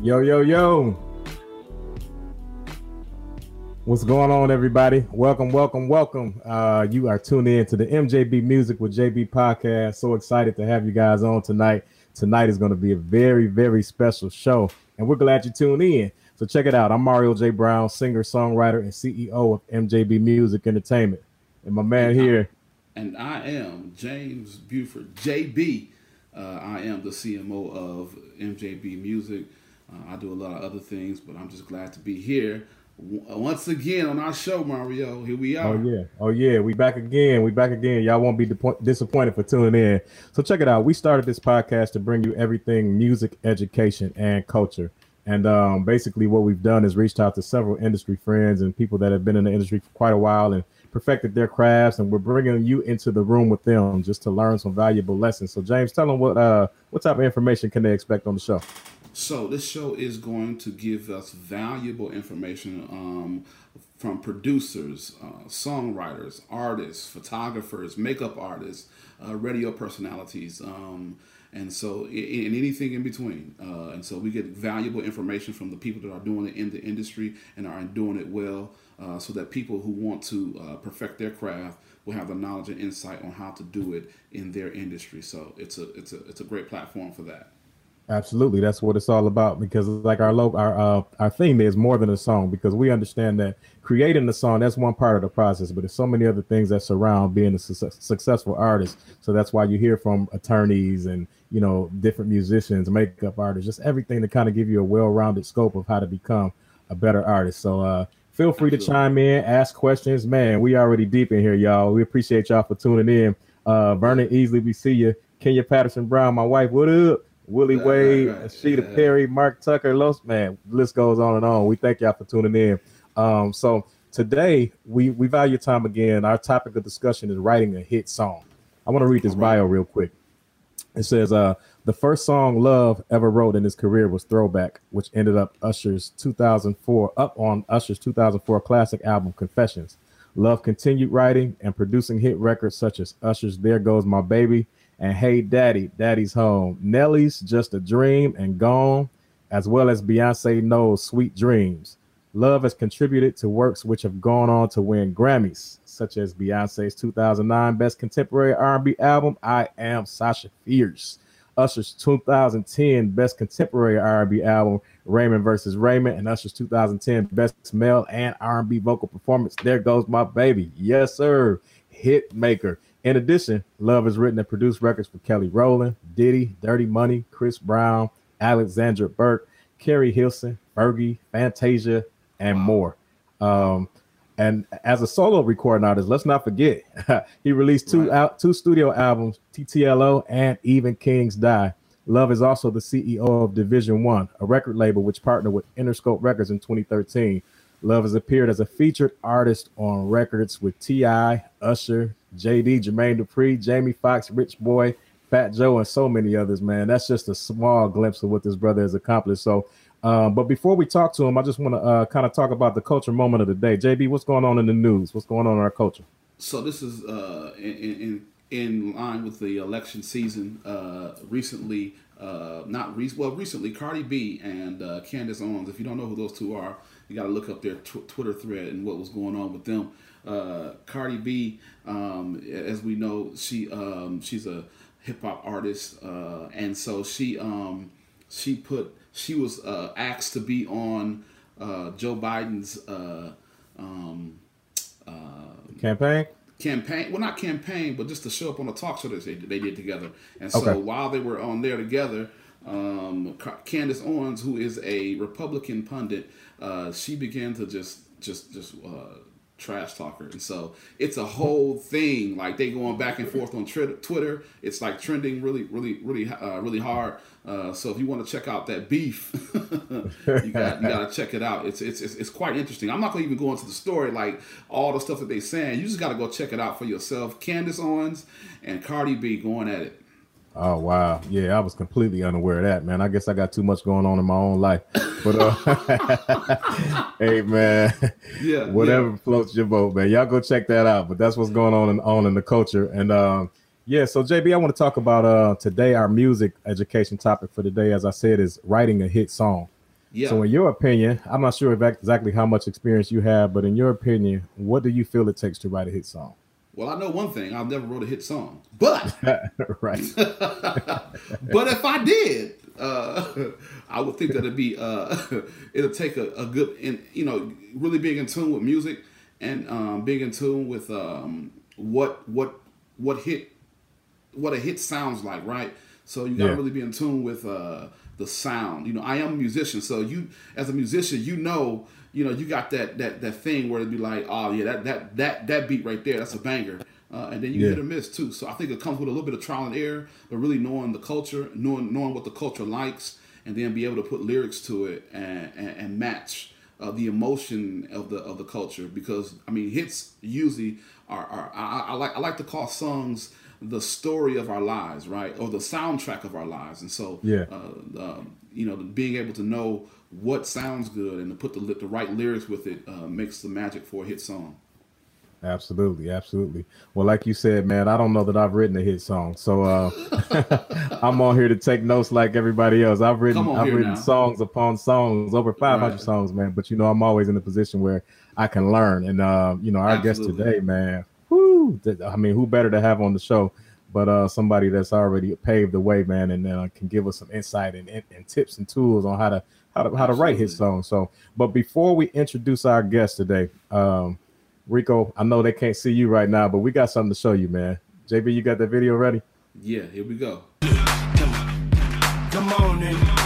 Yo, yo, yo. What's going on, everybody? Welcome, welcome, welcome. Uh, you are tuned in to the MJB Music with JB podcast. So excited to have you guys on tonight. Tonight is going to be a very, very special show, and we're glad you tuned in. So check it out. I'm Mario J. Brown, singer, songwriter, and CEO of MJB Music Entertainment. And my man here. And I am James Buford, JB. Uh, I am the CMO of MJB Music. Uh, I do a lot of other things, but I'm just glad to be here once again on our show, Mario. Here we are. Oh yeah, oh yeah, we back again. We back again. Y'all won't be disappointed for tuning in. So check it out. We started this podcast to bring you everything music, education, and culture. And um, basically, what we've done is reached out to several industry friends and people that have been in the industry for quite a while and perfected their crafts. And we're bringing you into the room with them just to learn some valuable lessons. So, James, tell them what uh, what type of information can they expect on the show. So this show is going to give us valuable information um, from producers, uh, songwriters, artists, photographers, makeup artists, uh, radio personalities, um, and so and anything in between. Uh, and so we get valuable information from the people that are doing it in the industry and are doing it well, uh, so that people who want to uh, perfect their craft will have the knowledge and insight on how to do it in their industry. So it's a it's a it's a great platform for that. Absolutely, that's what it's all about. Because like our low, our uh, our theme is more than a song. Because we understand that creating the song that's one part of the process, but there's so many other things that surround being a su- successful artist. So that's why you hear from attorneys and you know different musicians, makeup artists, just everything to kind of give you a well-rounded scope of how to become a better artist. So uh, feel free Absolutely. to chime in, ask questions. Man, we already deep in here, y'all. We appreciate y'all for tuning in. Uh, Vernon Easley, we see you. Kenya Patterson Brown, my wife, what up? Willie right, Wade, right, right. Sheeta yeah. Perry, Mark Tucker, Los man, list goes on and on. We thank y'all for tuning in. Um, so today we we value time again. Our topic of discussion is writing a hit song. I want to read this bio real quick. It says, uh, the first song Love ever wrote in his career was Throwback, which ended up Usher's 2004 up on Usher's 2004 classic album Confessions. Love continued writing and producing hit records such as Usher's There Goes My Baby and Hey Daddy, Daddy's Home, Nelly's Just a Dream and Gone, as well as Beyonce Knowles' Sweet Dreams. Love has contributed to works which have gone on to win Grammys, such as Beyonce's 2009 Best Contemporary R&B album, I Am Sasha Fierce, Usher's 2010 Best Contemporary R&B album, Raymond versus Raymond, and Usher's 2010 Best Male and R&B Vocal Performance, There Goes My Baby. Yes, sir. Hit maker. In addition, Love has written and produced records for Kelly Rowland, Diddy, Dirty Money, Chris Brown, Alexandra Burke, Keri Hilson, Fergie, Fantasia, and more. Um, and as a solo recording artist, let's not forget he released two right. out two studio albums, TTLO and Even Kings Die. Love is also the CEO of Division One, a record label which partnered with Interscope Records in 2013. Love has appeared as a featured artist on records with T.I., Usher, JD, Jermaine Dupri, Jamie Foxx, Rich Boy, Fat Joe, and so many others, man. That's just a small glimpse of what this brother has accomplished. So, um, but before we talk to him, I just want to uh, kind of talk about the culture moment of the day. JB, what's going on in the news? What's going on in our culture? So this is uh, in, in in line with the election season. Uh, recently, uh, not re- well, recently, Cardi B and uh, Candace Owens. If you don't know who those two are, you got to look up their tw- Twitter thread and what was going on with them. Uh, Cardi B, um, as we know, she um, she's a hip hop artist, uh, and so she um, she put she was uh, asked to be on uh, Joe Biden's uh, um, uh, campaign campaign well not campaign but just to show up on a talk show that they, they did together and so okay. while they were on there together um, Candace Owens who is a Republican pundit uh, she began to just just just uh, trash talker, and so it's a whole thing. Like they going back and forth on Twitter. It's like trending really, really, really, uh, really hard. Uh, so if you want to check out that beef, you got you got to check it out. It's, it's it's it's quite interesting. I'm not gonna even go into the story like all the stuff that they saying. You just got to go check it out for yourself. Candace Owens and Cardi B going at it. Oh wow, yeah, I was completely unaware of that, man. I guess I got too much going on in my own life. But uh, hey, man, yeah, whatever yeah. floats your boat, man. Y'all go check that out. But that's what's going on in, on in the culture, and um, yeah. So JB, I want to talk about uh today our music education topic for today. As I said, is writing a hit song. Yeah. So, in your opinion, I'm not sure exactly how much experience you have, but in your opinion, what do you feel it takes to write a hit song? Well, I know one thing: I've never wrote a hit song, but right. but if I did, uh, I would think that it'd be uh, it'll take a, a, good and you know really being in tune with music and um, being in tune with um, what what what hit what a hit sounds like, right? So you gotta yeah. really be in tune with uh, the sound. You know, I am a musician, so you as a musician, you know, you know, you got that that that thing where it'd be like, oh yeah, that that that that beat right there, that's a banger. Uh, and then you yeah. hit or miss too. So I think it comes with a little bit of trial and error, but really knowing the culture, knowing knowing what the culture likes, and then be able to put lyrics to it and and, and match uh, the emotion of the of the culture. Because I mean, hits usually are, are I, I like I like to call songs the story of our lives, right, or the soundtrack of our lives. And so, yeah, uh, uh, you know, being able to know what sounds good and to put the the right lyrics with it uh, makes the magic for a hit song. Absolutely, absolutely. Well, like you said, man, I don't know that I've written a hit song, so uh, I'm on here to take notes like everybody else. I've written, I've written now. songs upon songs, over 500 right. songs, man. But you know, I'm always in a position where I can learn, and uh, you know, our absolutely. guest today, man, whoo, I mean, who better to have on the show? But uh, somebody that's already paved the way, man, and uh, can give us some insight and, and, and tips and tools on how to how to how to write his song. So, but before we introduce our guest today, um, Rico, I know they can't see you right now, but we got something to show you, man. JB, you got that video ready? Yeah, here we go. Come on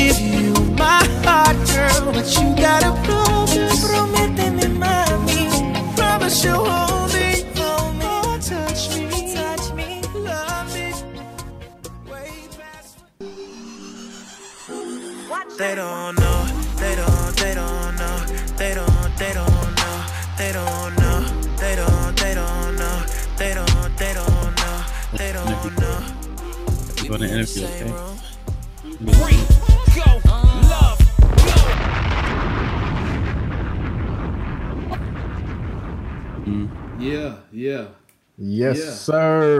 give you my heart, girl, but you gotta promise. Prométeme, mami. Promise you'll hold me, hold me, touch me, touch me, love me. Way past. They don't know. They don't. They don't know. They don't. They don't know. They don't know. They don't. They don't know. They don't. They don't know. They don't. They don't know. They don't. They don't know. They don't know.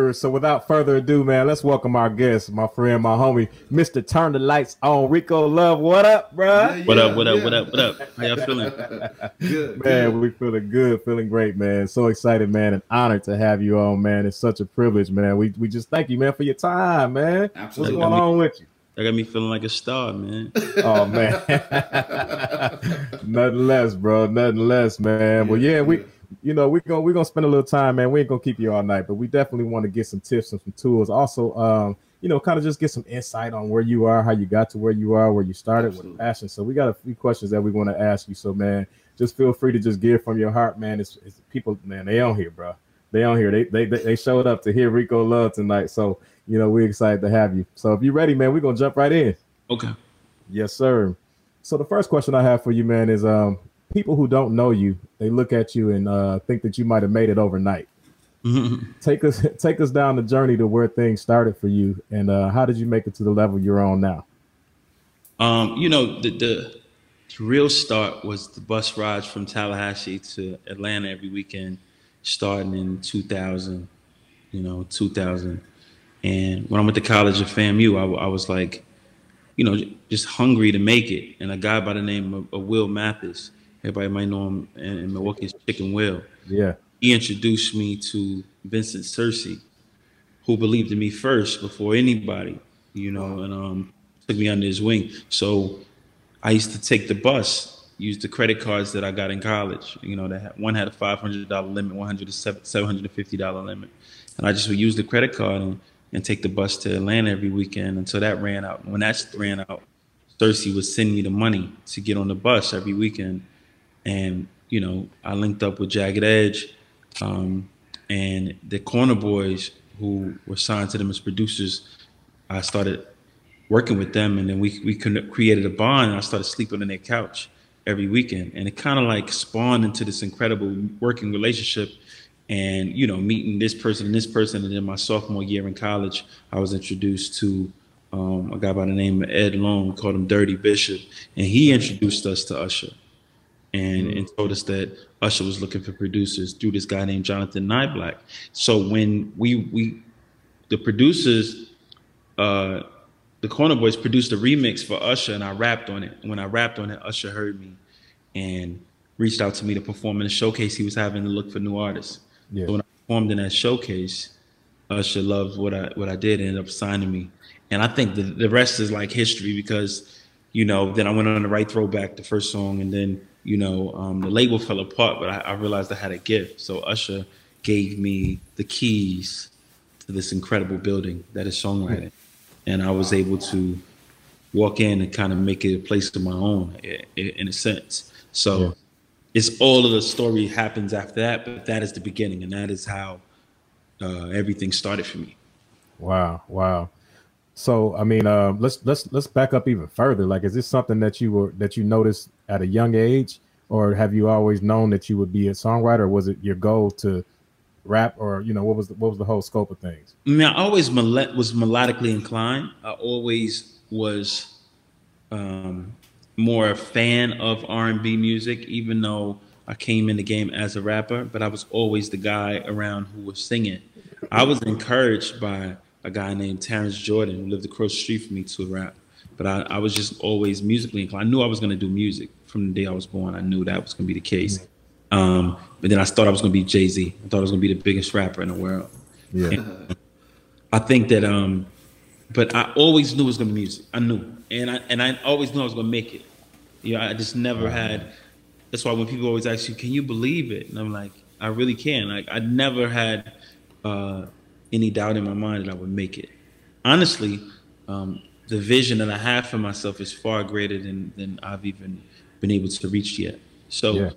In. So without further ado, man, let's welcome our guest, my friend, my homie, Mr. Turn the Lights on. Rico Love, what up, bro? Yeah, yeah, what up, what up, yeah. what up, what up? How y'all feeling? good, man, good. we feeling good, feeling great, man. So excited, man, and honored to have you on, man. It's such a privilege, man. We we just thank you, man, for your time, man. Absolutely. What's going on with you? That got me feeling like a star, man. oh man. nothing less, bro. Nothing less, man. well, yeah, we you know, we're gonna we're gonna spend a little time, man. We ain't gonna keep you all night, but we definitely want to get some tips and some tools. Also, um, you know, kind of just get some insight on where you are, how you got to where you are, where you started Absolutely. with passion. So we got a few questions that we want to ask you. So man, just feel free to just give from your heart, man. It's, it's people, man, they on here, bro. They on here. They, they they showed up to hear Rico Love tonight. So you know, we're excited to have you. So if you're ready, man, we're gonna jump right in. Okay. Yes, sir. So the first question I have for you, man, is um, people who don't know you, they look at you and uh, think that you might have made it overnight. Mm-hmm. Take us take us down the journey to where things started for you, and uh, how did you make it to the level you're on now? Um, you know, the, the real start was the bus rides from Tallahassee to Atlanta every weekend, starting in 2000. You know, 2000. And when I went to college at FAMU, I, I was like, you know, just hungry to make it. And a guy by the name of, of Will Mathis, Everybody might know him in, in Milwaukee Chicken Will. Yeah. He introduced me to Vincent Searcy, who believed in me first before anybody, you know, and um, took me under his wing. So I used to take the bus, use the credit cards that I got in college. You know, that one had a five hundred dollar limit, one hundred a seven hundred and fifty dollar limit, and I just would use the credit card and, and take the bus to Atlanta every weekend until that ran out. When that ran out, Thirsty would send me the money to get on the bus every weekend, and you know, I linked up with Jagged Edge, um, and the Corner Boys who were signed to them as producers. I started working with them, and then we we created a bond. And I started sleeping on their couch every weekend, and it kind of like spawned into this incredible working relationship. And you know, meeting this person and this person, and then my sophomore year in college, I was introduced to um, a guy by the name of Ed Long, called him Dirty Bishop, and he introduced us to Usher, and mm-hmm. and told us that Usher was looking for producers through this guy named Jonathan Niblack. So when we we the producers uh, the Corner Boys produced a remix for Usher, and I rapped on it. When I rapped on it, Usher heard me and reached out to me to perform in a showcase he was having to look for new artists. Yeah. So when I performed in that showcase, Usher loved what I what I did and ended up signing me. And I think the, the rest is like history because, you know, then I went on the right Throwback, the first song, and then, you know, um, the label fell apart, but I, I realized I had a gift. So Usher gave me the keys to this incredible building that is songwriting and I was able to walk in and kind of make it a place of my own in a sense. So yeah. it's all of the story happens after that, but that is the beginning, and that is how uh, everything started for me. Wow, wow. So I mean, uh, let's let's let's back up even further. Like, is this something that you were that you noticed at a young age, or have you always known that you would be a songwriter? was it your goal to rap or you know what was the, what was the whole scope of things? I mean, I always mel- was melodically inclined. I always was um, more a fan of R and B music, even though I came in the game as a rapper. But I was always the guy around who was singing. I was encouraged by a guy named Terrence Jordan who lived across the street from me to rap. But I, I was just always musically inclined. I knew I was going to do music from the day I was born. I knew that was going to be the case. Um, but then I thought I was going to be Jay Z. I thought I was going to be the biggest rapper in the world. Yeah. And I think that, um, but I always knew it was going to be music. I knew, and I and I always knew I was going to make it. You know, I just never had. That's why when people always ask you, "Can you believe it?" and I'm like, I really can. Like I never had uh, any doubt in my mind that I would make it. Honestly, um, the vision that I have for myself is far greater than than I've even been able to reach yet. So. Yeah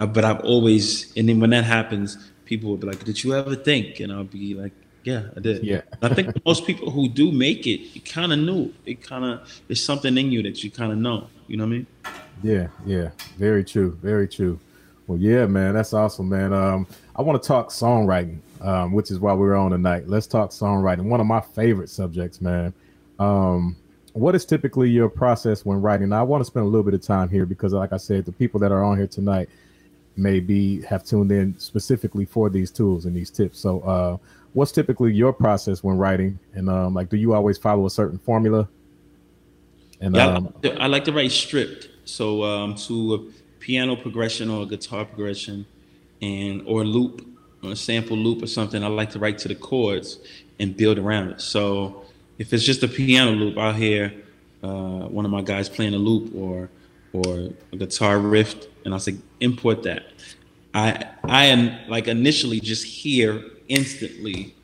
uh, but I've always, and then when that happens, people will be like, "Did you ever think?" And I'll be like, "Yeah, I did." Yeah. I think most people who do make it, you kind of knew. It kind of there's something in you that you kind of know. You know what I mean? Yeah, yeah, very true, very true. Well, yeah, man, that's awesome, man. Um, I want to talk songwriting, um, which is why we're on tonight. Let's talk songwriting. One of my favorite subjects, man. Um, what is typically your process when writing? Now, I want to spend a little bit of time here because, like I said, the people that are on here tonight, maybe have tuned in specifically for these tools and these tips. So, uh, what's typically your process when writing? And um, like, do you always follow a certain formula? And yeah, um, I like to write stripped. So, um, to a piano progression or a guitar progression, and or loop or a sample loop or something, I like to write to the chords and build around it. So, if it's just a piano loop, I'll hear uh, one of my guys playing a loop or or a guitar riff, and I'll say import that. I I am like initially just hear instantly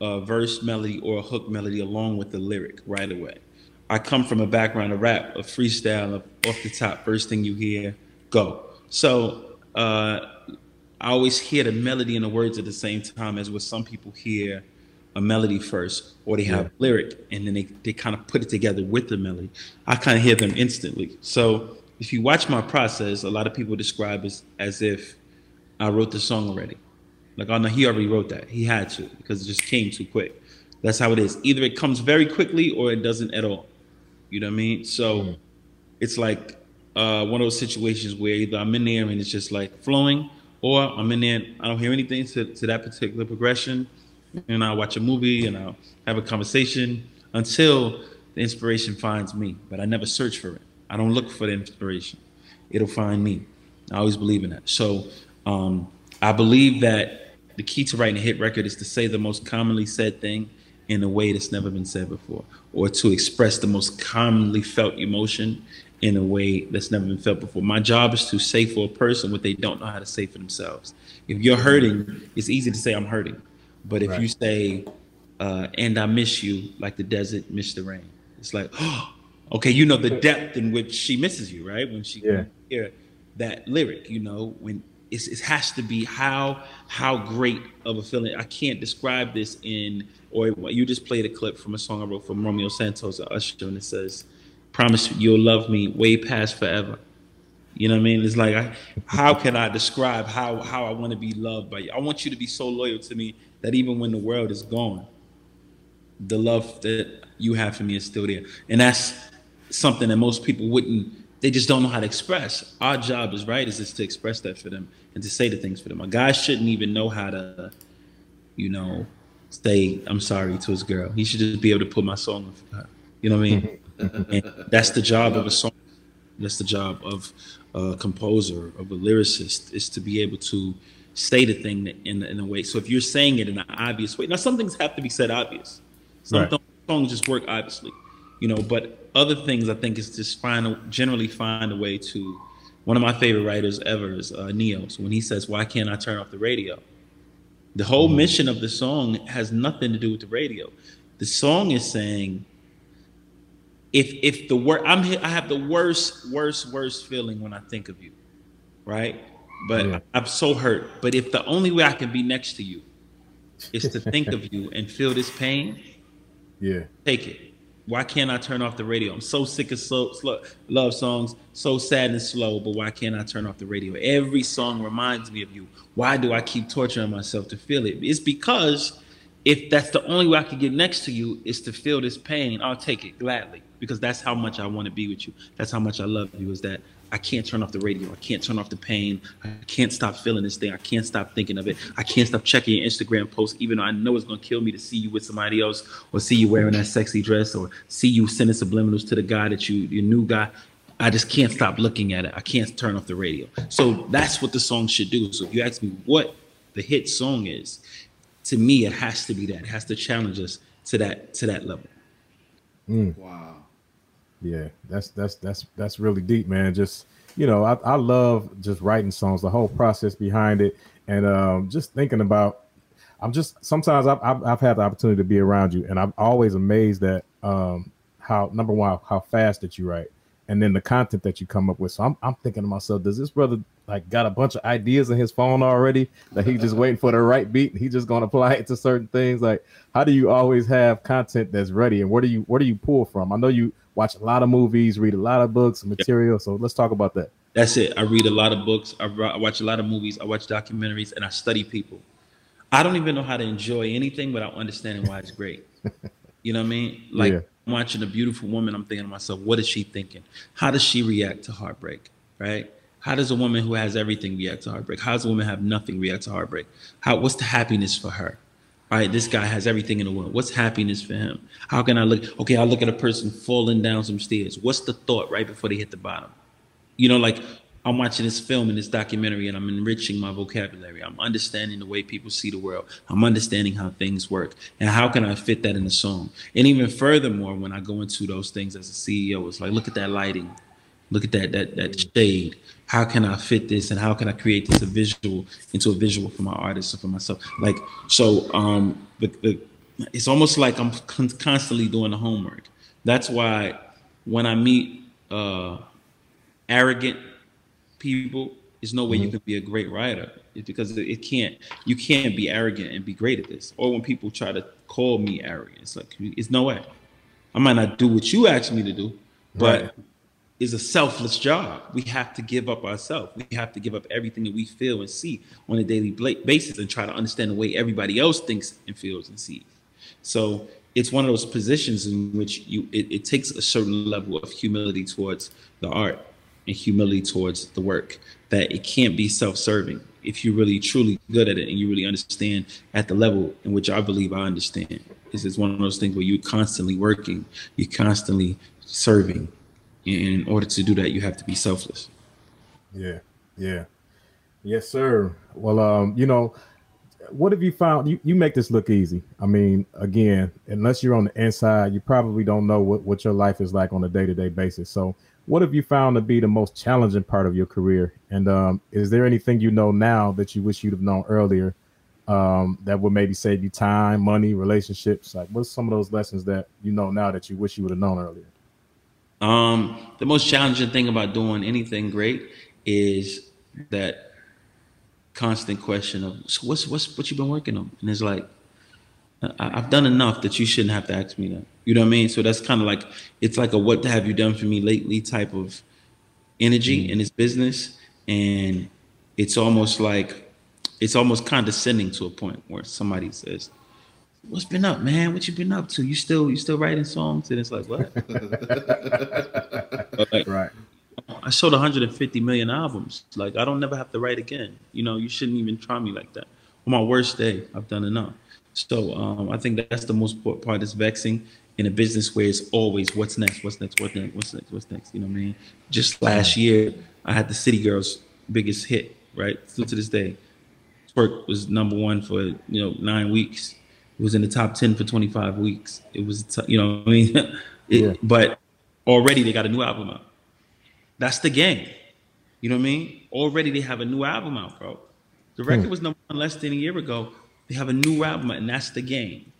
a verse melody or a hook melody along with the lyric right away. I come from a background of rap, of freestyle, of off the top, first thing you hear, go. So uh, I always hear the melody and the words at the same time as what some people hear a melody first, or they have yeah. lyric, and then they, they kind of put it together with the melody. I kind of hear them instantly. So if you watch my process, a lot of people describe it as if I wrote the song already. Like, oh no, he already wrote that. He had to because it just came too quick. That's how it is. Either it comes very quickly or it doesn't at all. You know what I mean? So mm. it's like uh, one of those situations where either I'm in there and it's just like flowing, or I'm in there I don't hear anything to, to that particular progression. And I'll watch a movie and I'll have a conversation until the inspiration finds me. But I never search for it. I don't look for the inspiration. It'll find me. I always believe in that. So um, I believe that the key to writing a hit record is to say the most commonly said thing in a way that's never been said before, or to express the most commonly felt emotion in a way that's never been felt before. My job is to say for a person what they don't know how to say for themselves. If you're hurting, it's easy to say I'm hurting, but if right. you say, uh, "And I miss you," like the desert miss the rain, it's like, oh, okay, you know the depth in which she misses you, right? When she yeah. hear that lyric, you know, when it has to be how how great of a feeling. I can't describe this in or you just played a clip from a song I wrote from Romeo Santos at Usher, and it says, "Promise you'll love me way past forever." You know what I mean? It's like, I, how can I describe how how I want to be loved by you? I want you to be so loyal to me that even when the world is gone, the love that you have for me is still there, and that's something that most people wouldn't. They just don't know how to express. Our job is right is to express that for them and to say the things for them. A guy shouldn't even know how to, you know, say I'm sorry to his girl. He should just be able to put my song for her. You know what I mean? Mm-hmm. And that's the job of a song. That's the job of a composer, of a lyricist, is to be able to say the thing in, in a way. So if you're saying it in an obvious way, now some things have to be said obvious. Some right. songs just work obviously, you know. But other things, I think, is just find a, generally find a way to. One of my favorite writers ever is uh. So when he says, "Why can't I turn off the radio?" The whole mm-hmm. mission of the song has nothing to do with the radio. The song is saying, if if the word I'm I have the worst worst worst feeling when I think of you, right? But yeah. I'm so hurt. But if the only way I can be next to you is to think of you and feel this pain, yeah, take it. Why can't I turn off the radio? I'm so sick of slow, slow love songs, so sad and slow, but why can't I turn off the radio? Every song reminds me of you. Why do I keep torturing myself to feel it? It's because if that's the only way I can get next to you is to feel this pain, I'll take it gladly because that's how much I want to be with you. That's how much I love you. Is that I can't turn off the radio. I can't turn off the pain. I can't stop feeling this thing. I can't stop thinking of it. I can't stop checking your Instagram post, even though I know it's gonna kill me to see you with somebody else, or see you wearing that sexy dress, or see you sending subliminals to the guy that you, your new guy. I just can't stop looking at it. I can't turn off the radio. So that's what the song should do. So if you ask me what the hit song is, to me it has to be that. It has to challenge us to that to that level. Mm. Wow. Yeah, that's that's that's that's really deep, man. Just you know, I, I love just writing songs, the whole process behind it, and um, just thinking about. I'm just sometimes I've, I've, I've had the opportunity to be around you, and I'm always amazed at um, how number one how fast that you write, and then the content that you come up with. So I'm I'm thinking to myself, does this brother like got a bunch of ideas in his phone already that he just waiting for the right beat and he just gonna apply it to certain things? Like, how do you always have content that's ready, and where do you where do you pull from? I know you watch a lot of movies, read a lot of books, material. So let's talk about that. That's it. I read a lot of books. I, watch a lot of movies. I watch documentaries, and I study people. I don't even know how to enjoy anything without understanding why it's great. you know what I mean? Like yeah. I'm watching a beautiful woman. I'm thinking to myself, what is she thinking? How does she react to heartbreak? Right? How does a woman who has everything react to heartbreak? How does a woman have nothing react to heartbreak? How? What's the happiness for her? right, this guy has everything in the world. What's happiness for him? How can I look? Okay, I look at a person falling down some stairs. What's the thought right before they hit the bottom? You know, like I'm watching this film and this documentary and I'm enriching my vocabulary. I'm understanding the way people see the world. I'm understanding how things work. And how can I fit that in the song? And even furthermore, when I go into those things as a CEO, it's like, look at that lighting. Look at that that that shade how can I fit this and how can I create this a visual into a visual for my artists or for myself? Like so, um, the, the, it's almost like I'm con- constantly doing the homework. That's why when I meet uh, arrogant people, there's no way mm-hmm. you can be a great writer. It's because it, it can't. You can't be arrogant and be great at this. Or when people try to call me arrogant, it's like it's no way. I might not do what you asked me to do, but right is a selfless job. We have to give up ourselves. We have to give up everything that we feel and see on a daily basis and try to understand the way everybody else thinks and feels and sees. So it's one of those positions in which you it, it takes a certain level of humility towards the art and humility towards the work that it can't be self-serving if you're really truly good at it and you really understand at the level in which I believe I understand. This is one of those things where you're constantly working, you're constantly serving, in order to do that, you have to be selfless. Yeah, yeah, yes, sir. Well, um, you know, what have you found? You, you make this look easy. I mean, again, unless you're on the inside, you probably don't know what, what your life is like on a day to day basis. So, what have you found to be the most challenging part of your career? And um, is there anything you know now that you wish you'd have known earlier um, that would maybe save you time, money, relationships? Like, what's some of those lessons that you know now that you wish you would have known earlier? Um, the most challenging thing about doing anything great is that constant question of so what's what's what you've been working on, and it's like I, have done enough that you shouldn't have to ask me that. You know what I mean? So that's kind of like it's like a what have you done for me lately type of energy mm-hmm. in this business, and it's almost like it's almost condescending to a point where somebody says, "What's been up, man? What you been up to? You still you still writing songs?" And it's like, "What?" like, right. I sold 150 million albums. Like I don't never have to write again. You know, you shouldn't even try me like that. On my worst day, I've done enough. So um, I think that's the most part that's vexing in a business where it's always what's next, what's next, what's next, what's next, what's next. You know what I mean? Just last year, I had the City Girls' biggest hit, right? Still to this day. Twerk was number one for you know nine weeks. It was in the top ten for 25 weeks. It was, you know, I mean, it, yeah. but already they got a new album out. That's the game. You know what I mean? Already they have a new album out, bro. The record hmm. was number one less than a year ago. They have a new album, and that's the game.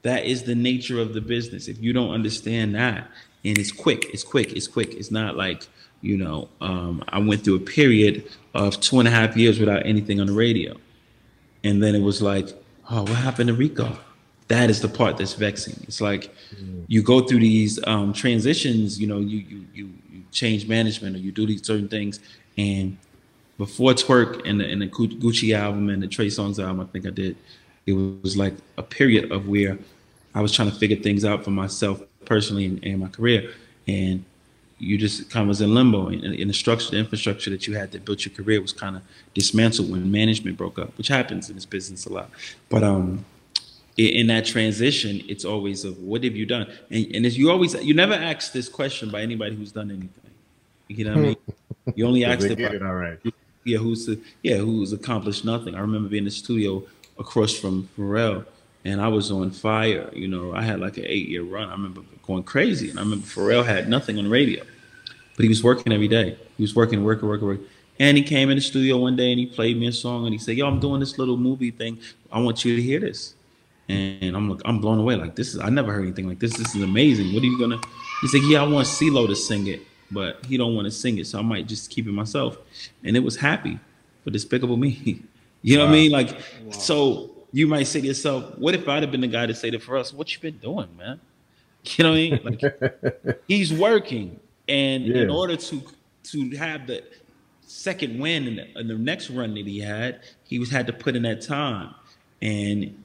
That is the nature of the business. If you don't understand that, and it's quick, it's quick, it's quick. It's not like you know. Um, I went through a period of two and a half years without anything on the radio, and then it was like, oh, what happened to Rico? That is the part that's vexing. It's like you go through these um, transitions. You know, you you you you change management or you do these certain things, and before Twerk and the, and the Gucci album and the Trey Songz album, I think I did. It was like a period of where I was trying to figure things out for myself personally and, and my career, and you just kind of was in limbo. And, and the structure, the infrastructure that you had to build your career was kind of dismantled when management broke up, which happens in this business a lot. But um, in that transition, it's always of what have you done? And, and you always you never ask this question by anybody who's done anything. You know what I mean? You only ask it, it all right yeah, who's the, yeah, who's accomplished nothing. I remember being in the studio across from Pharrell, and I was on fire. You know, I had like an eight year run. I remember going crazy, and I remember Pharrell had nothing on the radio, but he was working every day. He was working, working, working, working. And he came in the studio one day and he played me a song and he said, "Yo, I'm doing this little movie thing. I want you to hear this." And I'm like, I'm blown away. Like this is I never heard anything like this. This is amazing. What are you gonna? He said, "Yeah, I want CeeLo to sing it." but he don't want to sing it, so I might just keep it myself. And it was happy for Despicable Me. you know wow. what I mean? Like, wow. so you might say to yourself, "What if I'd have been the guy to say that for us? What you been doing, man?" You know what I mean? Like, he's working, and yeah. in order to to have the second win in the, in the next run that he had, he was had to put in that time, and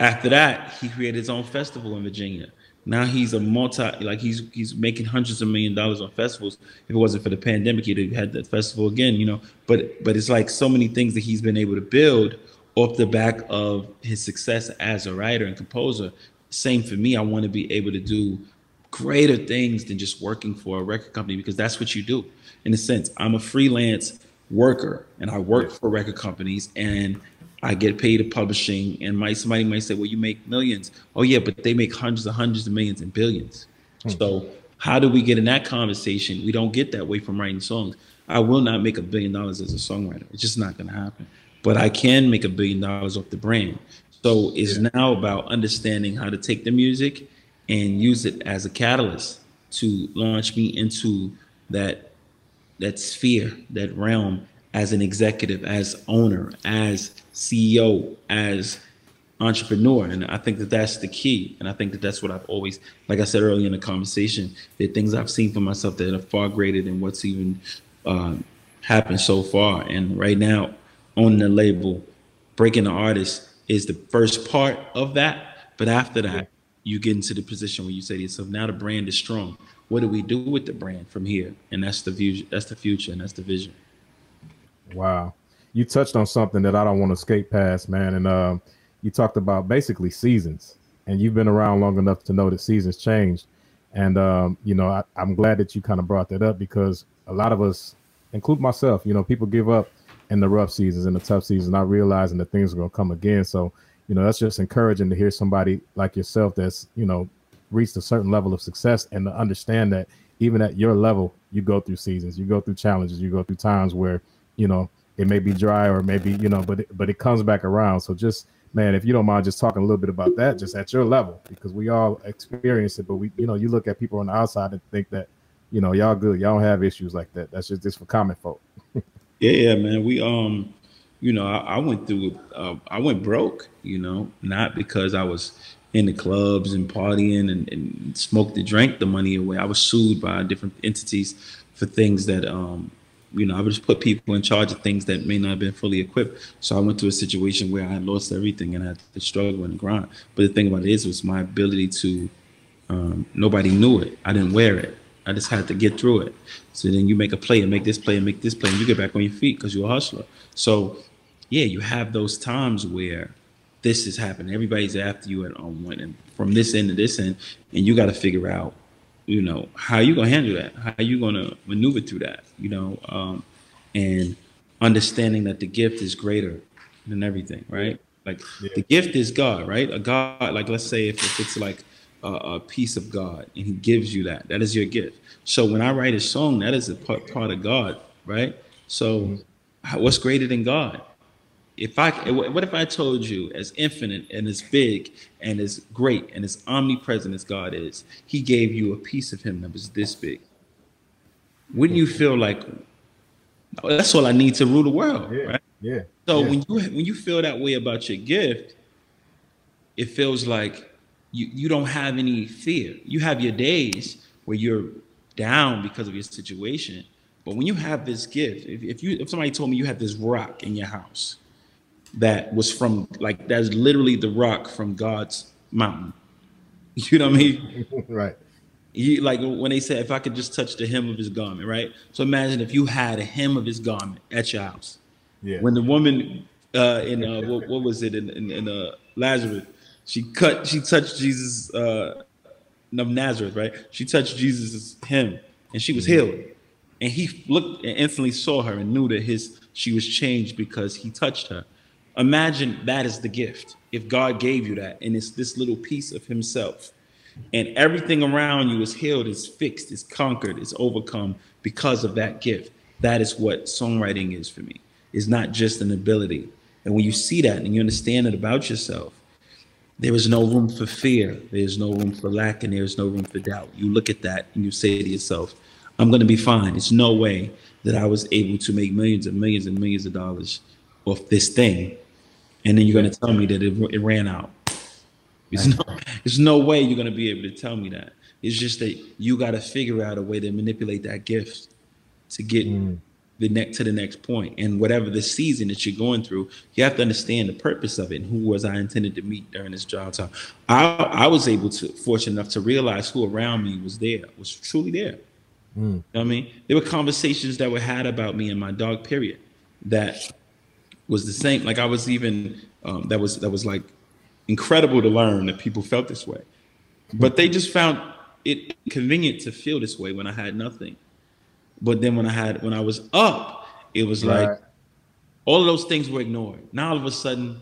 after that, he created his own festival in Virginia. Now he's a multi like he's he's making hundreds of million dollars on festivals. If it wasn't for the pandemic, he'd have had that festival again, you know. But but it's like so many things that he's been able to build off the back of his success as a writer and composer. Same for me. I want to be able to do greater things than just working for a record company because that's what you do. In a sense, I'm a freelance worker and I work for record companies and I get paid a publishing, and my somebody might say, "Well, you make millions. Oh yeah, but they make hundreds of hundreds of millions and billions. Mm-hmm. So how do we get in that conversation? We don't get that way from writing songs. I will not make a billion dollars as a songwriter. It's just not going to happen. But I can make a billion dollars off the brand. So it's yeah. now about understanding how to take the music and use it as a catalyst to launch me into that that sphere, that realm as an executive, as owner, as CEO, as entrepreneur. And I think that that's the key. And I think that that's what I've always, like I said earlier in the conversation, the things I've seen for myself that are far greater than what's even uh, happened so far. And right now, owning the label, breaking the artist is the first part of that. But after that, you get into the position where you say to yourself, now the brand is strong. What do we do with the brand from here? And that's the view, that's the future, and that's the vision. Wow. You touched on something that I don't want to skate past, man. And uh, you talked about basically seasons, and you've been around long enough to know that seasons change. And um, you know, I, I'm glad that you kind of brought that up because a lot of us, include myself, you know, people give up in the rough seasons and the tough seasons, not realizing that things are going to come again. So, you know, that's just encouraging to hear somebody like yourself that's, you know, reached a certain level of success and to understand that even at your level, you go through seasons, you go through challenges, you go through times where, you know, it may be dry or maybe, you know, but it, but it comes back around. So just man, if you don't mind just talking a little bit about that, just at your level, because we all experience it, but we, you know, you look at people on the outside and think that, you know, y'all good, y'all don't have issues like that. That's just just for common folk. yeah, yeah, man. We um, you know, I, I went through, uh, I went broke, you know, not because I was in the clubs and partying and, and smoked and drank the money away. I was sued by different entities for things that um you know, I would just put people in charge of things that may not have been fully equipped. So I went to a situation where I lost everything and I had to struggle and grind. But the thing about it is, was my ability to. Um, nobody knew it. I didn't wear it. I just had to get through it. So then you make a play and make this play and make this play, and you get back on your feet because you're a hustler. So yeah, you have those times where this is happening. Everybody's after you at on one and from this end to this end, and you got to figure out you know how you gonna handle that how you gonna maneuver through that you know um, and understanding that the gift is greater than everything right like yeah. the gift is god right a god like let's say if, if it's like a, piece of god and he gives you that that is your gift so when i write a song that is a part, part of god right so what's greater than god if I what if I told you as infinite and as big and as great and as omnipresent as God is, he gave you a piece of him that was this big. Wouldn't you feel like oh, that's all I need to rule the world, yeah, right? Yeah. So yeah. when you when you feel that way about your gift, it feels like you, you don't have any fear. You have your days where you're down because of your situation. But when you have this gift, if, if you if somebody told me you had this rock in your house, that was from like that's literally the rock from God's mountain. You know what I mean? right. You like when they said, if I could just touch the hem of his garment, right? So imagine if you had a hem of his garment at your house. Yeah. When the woman uh, in uh, what, what, was it in, in, in uh, Lazarus, she cut, she touched Jesus uh, of Nazareth, right? She touched Jesus' him, and she was healed. And he looked and instantly saw her and knew that his she was changed because he touched her. Imagine that is the gift. If God gave you that, and it's this little piece of Himself, and everything around you is healed, is fixed, is conquered, is overcome because of that gift. That is what songwriting is for me. It's not just an ability. And when you see that and you understand it about yourself, there is no room for fear. There's no room for lack, and there's no room for doubt. You look at that and you say to yourself, I'm going to be fine. It's no way that I was able to make millions and millions and millions of dollars off this thing and then you're going to tell me that it, it ran out. There's no, there's no way you're going to be able to tell me that. It's just that you got to figure out a way to manipulate that gift to get mm. The next to the next. And whatever the season that you're going through, you have to understand the purpose of it and who was I intended to meet during this job time. I, I was able to, fortunate enough to realize who around me was there, was truly there. Mm. You know I mean? There were conversations that were had about me in my dark period that was the same. Like I was even um, that was that was like incredible to learn that people felt this way, but they just found it convenient to feel this way when I had nothing. But then when I had when I was up, it was right. like all of those things were ignored. Now all of a sudden,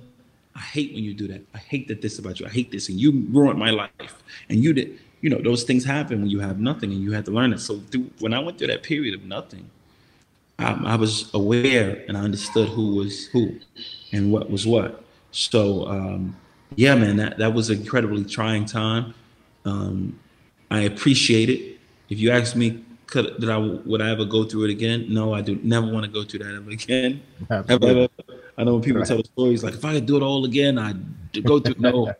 I hate when you do that. I hate that this about you. I hate this, and you ruined my life. And you did, you know, those things happen when you have nothing, and you have to learn it. So through, when I went through that period of nothing, I, I, was aware and I understood who was who and what was what. So um, yeah, man, that, that was an incredibly trying time. Um, I appreciate it. If you ask me, could did I would I ever go through it again? No, I do never want to go through that ever again. Ever, ever. I know when people right. tell the stories like if I could do it all again, I'd go through. No,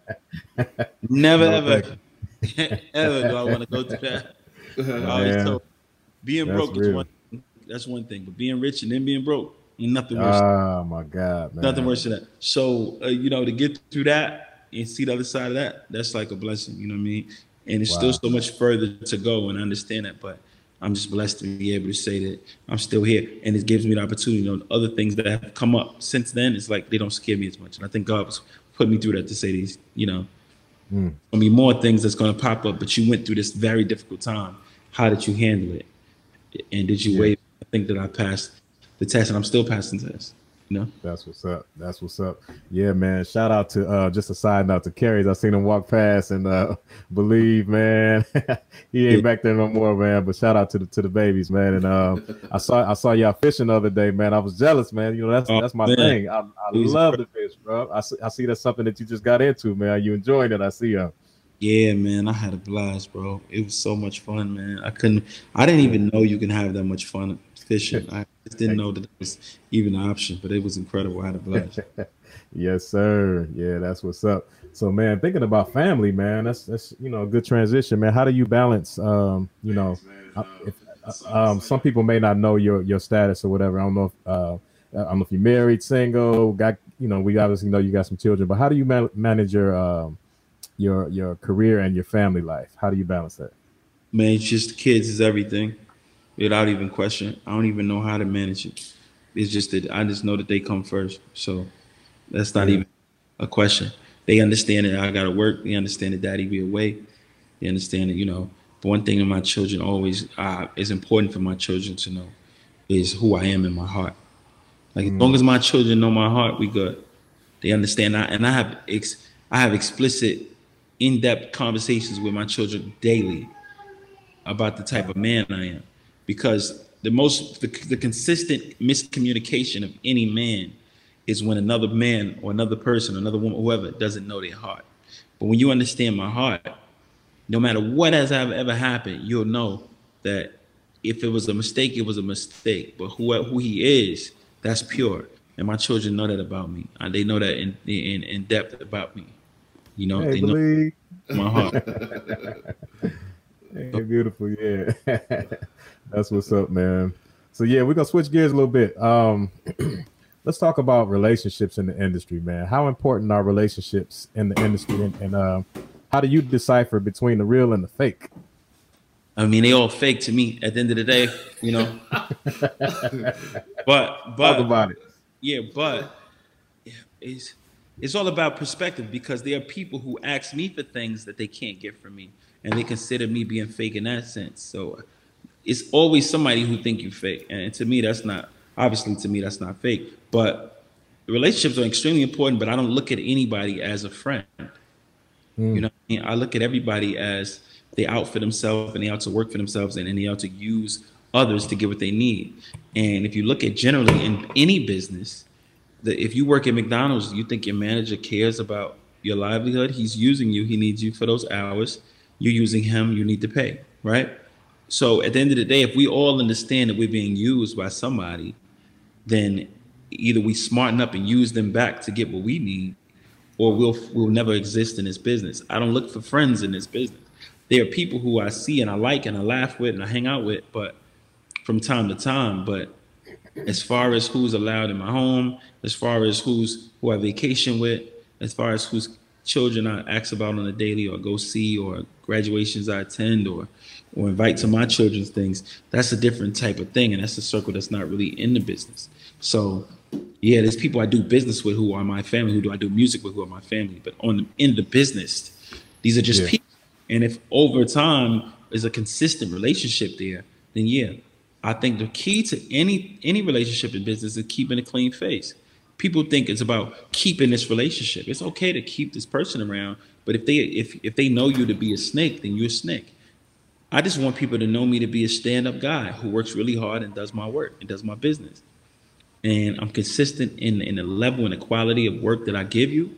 never no, ever, ever do I want to go through that. I was being That's broke real. is one that's one thing. But being rich and then being broke, ain't nothing worse. Oh my God, man. Nothing worse than that. So uh, you know, to get through that and see the other side of that, that's like a blessing. You know what I mean? And it's wow. still so much further to go, and I understand that. But I'm just blessed to be able to say that I'm still here, and it gives me the opportunity. You know, other things that have come up since then, it's like they don't scare me as much. And I think God was putting me through that to say these, you know, mm. I mean, more things that's going to pop up. But you went through this very difficult time. How did you handle it? And did you yeah. wait I think that I passed the test, and I'm still passing tests. You know? That's what's up. That's what's up. Yeah, man. Shout out to uh just a side note to Carries. I seen him walk past and uh believe, man. he ain't yeah. back there no more, man. But shout out to the to the babies, man. And um I saw I saw y'all fishing the other day, man. I was jealous, man. You know, that's oh, that's my man. thing. I, I love the fish, bro. I see, I see that's something that you just got into, man. You enjoying it, I see you. Yeah, man, I had a blast, bro. It was so much fun, man. I couldn't I didn't even know you can have that much fun fishing. I just didn't know that it was even an option, but it was incredible. I had a blast. yes, sir. Yeah, that's what's up. So, man, thinking about family, man, that's that's you know a good transition, man. How do you balance? Um, you know, uh, if, uh, um, some people may not know your your status or whatever. I don't know if uh, I don't know if you're married, single, got you know. We obviously know you got some children, but how do you man- manage your um, your your career and your family life? How do you balance that? Man, it's just kids is everything without even question. I don't even know how to manage it. It's just that I just know that they come first. So that's not yeah. even a question. They understand that I gotta work. They understand that daddy be away. They understand that, you know, but one thing that my children always uh, is important for my children to know is who I am in my heart. Like mm. as long as my children know my heart, we good. They understand that, and I have ex- I have explicit, in-depth conversations with my children daily about the type of man I am because the most the, the consistent miscommunication of any man is when another man or another person, another woman, whoever doesn't know their heart. But when you understand my heart, no matter what has ever happened, you'll know that if it was a mistake, it was a mistake. But who who he is, that's pure. And my children know that about me. Uh, they know that in in, in depth about me. You know, hey, they believe. know my heart. hey, beautiful, yeah. That's what's up, man. So yeah, we're gonna switch gears a little bit. Um, let's talk about relationships in the industry, man. How important are relationships in the industry, and, and uh, how do you decipher between the real and the fake? I mean, they all fake to me at the end of the day, you know. but but talk about it. Yeah, but yeah, it's it's all about perspective because there are people who ask me for things that they can't get from me, and they consider me being fake in that sense. So it's always somebody who think you fake, and to me, that's not obviously to me that's not fake. But relationships are extremely important, but I don't look at anybody as a friend. Mm. You know, I, mean? I, look at everybody as they out for themselves and they out to work for themselves and, they out to use others to get what they need. And if you look at generally in any business, that if you work at McDonald's, you think your manager cares about your livelihood. He's using you. He needs you for those hours. You're using him. You need to pay, right? So at the end of the day, if we all understand that we're being used by somebody, then either we smarten up and use them back to get what we need, or we'll we'll never exist in this business. I don't look for friends in this business. There are people who I see and I like and I laugh with and I hang out with, but from time to time. But as far as who's allowed in my home, as far as who's who I vacation with, as far as whose children I ask about on a daily or go see or graduations I attend or or invite to my children's things, that's a different type of thing. And that's a circle that's not really in the business. So yeah, there's people I do business with who are my family, who do I do music with who are my family. But on the, in the business, these are just yeah. people. And if over time is a consistent relationship there, then yeah, I think the key to any any relationship in business is keeping a clean face. People think it's about keeping this relationship. It's okay to keep this person around, but if they if if they know you to be a snake, then you're a snake. I just want people to know me to be a stand up guy who works really hard and does my work and does my business. And I'm consistent in, in the level and the quality of work that I give you.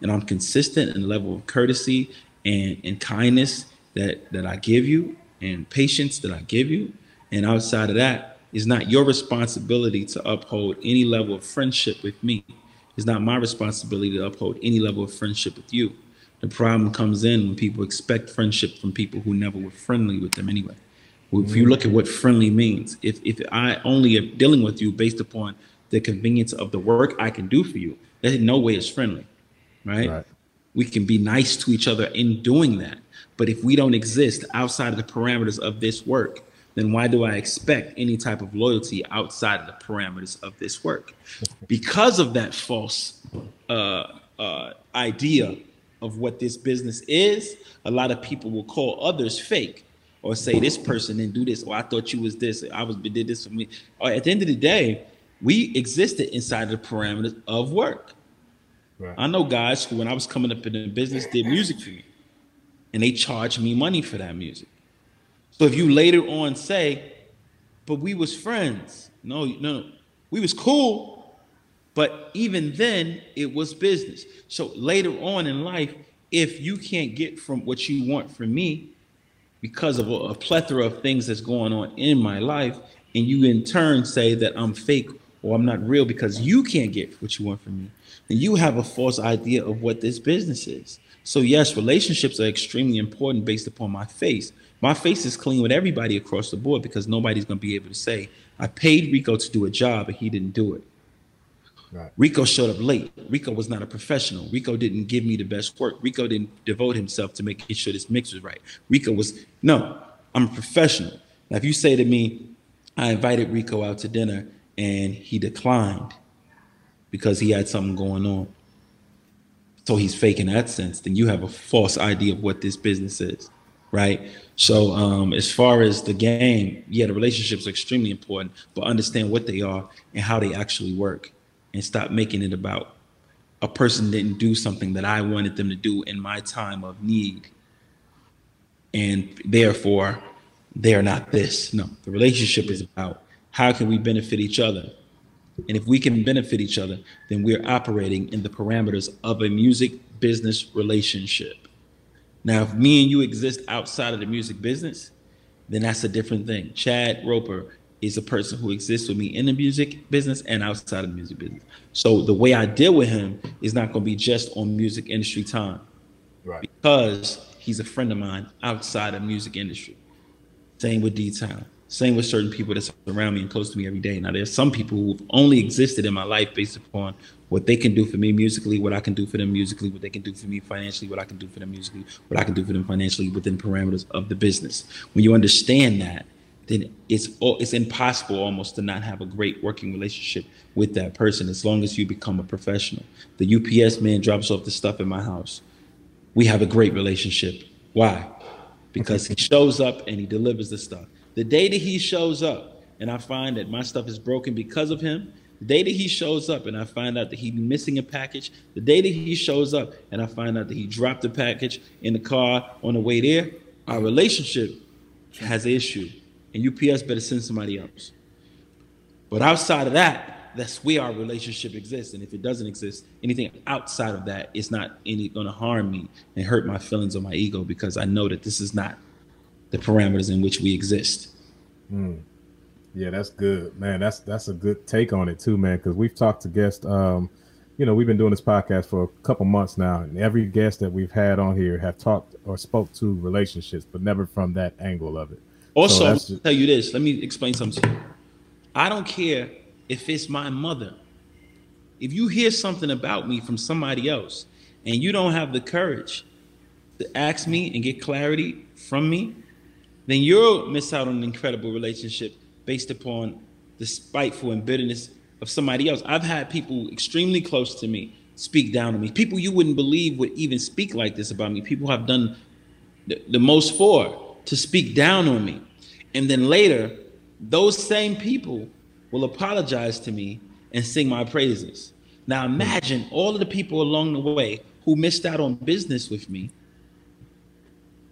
And I'm consistent in the level of courtesy and, and kindness that, that I give you and patience that I give you. And outside of that, it's not your responsibility to uphold any level of friendship with me. It's not my responsibility to uphold any level of friendship with you. The problem comes in when people expect friendship from people who never were friendly with them anyway. If you look at what friendly means, if if I only am dealing with you based upon the convenience of the work I can do for you, that in no way is friendly, right? right? We can be nice to each other in doing that, but if we don't exist outside of the parameters of this work, then why do I expect any type of loyalty outside of the parameters of this work? Because of that false uh, uh, idea of what this business is, a lot of people will call others fake or say this person didn't do this or I thought you was this I was did this for me. Or at the end of the day, we existed inside the parameters of work. Right. I know guys who, when I was coming up in the business, did music for me, and they charged me money for that music. So if you later on say, "But we was friends," no, no, we was cool, but even then it was business. So later on in life, if you can't get from what you want from me because of a, a plethora of things that's going on in my life, and you in turn say that I'm fake or I'm not real because you can't get what you want from me, then you have a false idea of what this business is. So, yes, relationships are extremely important based upon my face. My face is clean with everybody across the board because nobody's going to be able to say, I paid Rico to do a job and he didn't do it. Right. Rico showed up late. Rico was not a professional. Rico didn't give me the best work. Rico didn't devote himself to making sure this mix was right. Rico was, no, I'm a professional. Now, if you say to me, I invited Rico out to dinner and he declined because he had something going on. So he's faking that sense. Then you have a false idea of what this business is, right? So um, as far as the game, yeah, the relationships are extremely important, but understand what they are and how they actually work, and stop making it about a person didn't do something that I wanted them to do in my time of need, and therefore they are not this. No, the relationship is about how can we benefit each other? And if we can benefit each other, then we're operating in the parameters of a music business relationship. Now, if me and you exist outside of the music business, then that's a different thing. Chad Roper is a person who exists with me in the music business and outside of the music business. So the way I deal with him is not going to be just on music industry time. Right. Because he's a friend of mine outside of music industry. Same with D Town. Same with certain people that's around me and close to me every day. Now, there's some people who've only existed in my life based upon what they can do for me musically, what I can do for them musically, what they can do for me financially, what I can do for them musically, what I can do for them financially within parameters of the business. When you understand that, then it's it's impossible almost to not have a great working relationship with that person as long as you become a professional. The UPS man drops off the stuff in my house. We have a great relationship. Why? Because he shows up and he delivers the stuff. The day that he shows up and I find that my stuff is broken because of him, the day that he shows up and I find out that he's missing a package, the day that he shows up and I find out that he dropped the package in the car on the way there, our relationship has an issue. And UPS better send somebody else. But outside of that, that's where our relationship exists. And if it doesn't exist, anything outside of that is not any to harm me and hurt my feelings or my ego because I know that this is not the parameters in which we exist. Mm. Yeah, that's good, man. That's that's a good take on it too, man. Because we've talked to guests. Um, you know, we've been doing this podcast for a couple months now, and every guest that we've had on here have talked or spoke to relationships, but never from that angle of it. Also, so tell you this. Let me explain something to you. I don't care if it's my mother. If you hear something about me from somebody else, and you don't have the courage to ask me and get clarity from me, then you'll miss out on an incredible relationship based upon the spiteful and bitterness of somebody else. I've had people extremely close to me speak down to me. People you wouldn't believe would even speak like this about me. People have done the, the most for to speak down on me. And then later, those same people will apologize to me and sing my praises. Now imagine all of the people along the way who missed out on business with me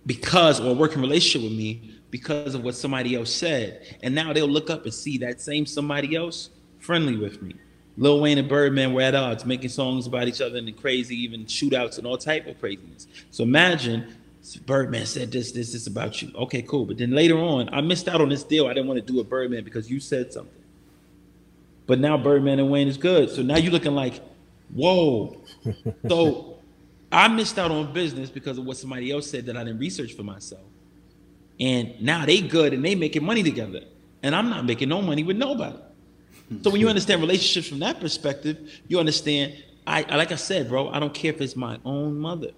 because or working relationship with me because of what somebody else said. And now they'll look up and see that same somebody else friendly with me. Lil Wayne and Birdman were at odds, making songs about each other and crazy, even shootouts and all type of craziness. So imagine Birdman said this, this, this about you. Okay, cool. But then later on, I missed out on this deal. I didn't want to do a Birdman because you said something. But now Birdman and Wayne is good. So now you're looking like, whoa. so I missed out on business because of what somebody else said that I didn't research for myself. And now they good and they making money together. And I'm not making no money with nobody. So when you understand relationships from that perspective, you understand I like I said, bro, I don't care if it's my own mother.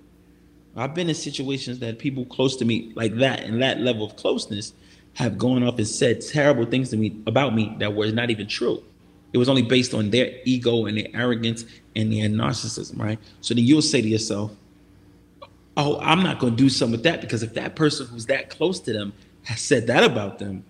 I've been in situations that people close to me like that and that level of closeness have gone up and said terrible things to me about me that were not even true. It was only based on their ego and their arrogance and their narcissism, right? So then you'll say to yourself, oh, I'm not going to do something with that because if that person who's that close to them has said that about them,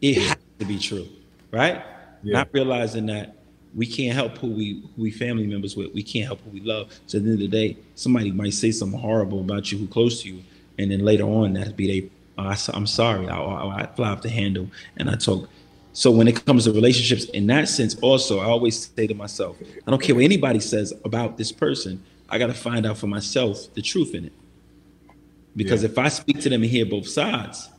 it has to be true, right? yeah. not realizing that we can't help who we who we family members with. We can't help who we love. So at the end of the day, somebody might say something horrible about you who close to you, and then later on that be they. Oh, I, am sorry. I, I, I fly off the handle, and I talk. So when it comes to relationships, in that sense, also I always say to myself, I don't care what anybody says about this person. I got to find out for myself the truth in it. Because yeah. if I speak to them and hear both sides,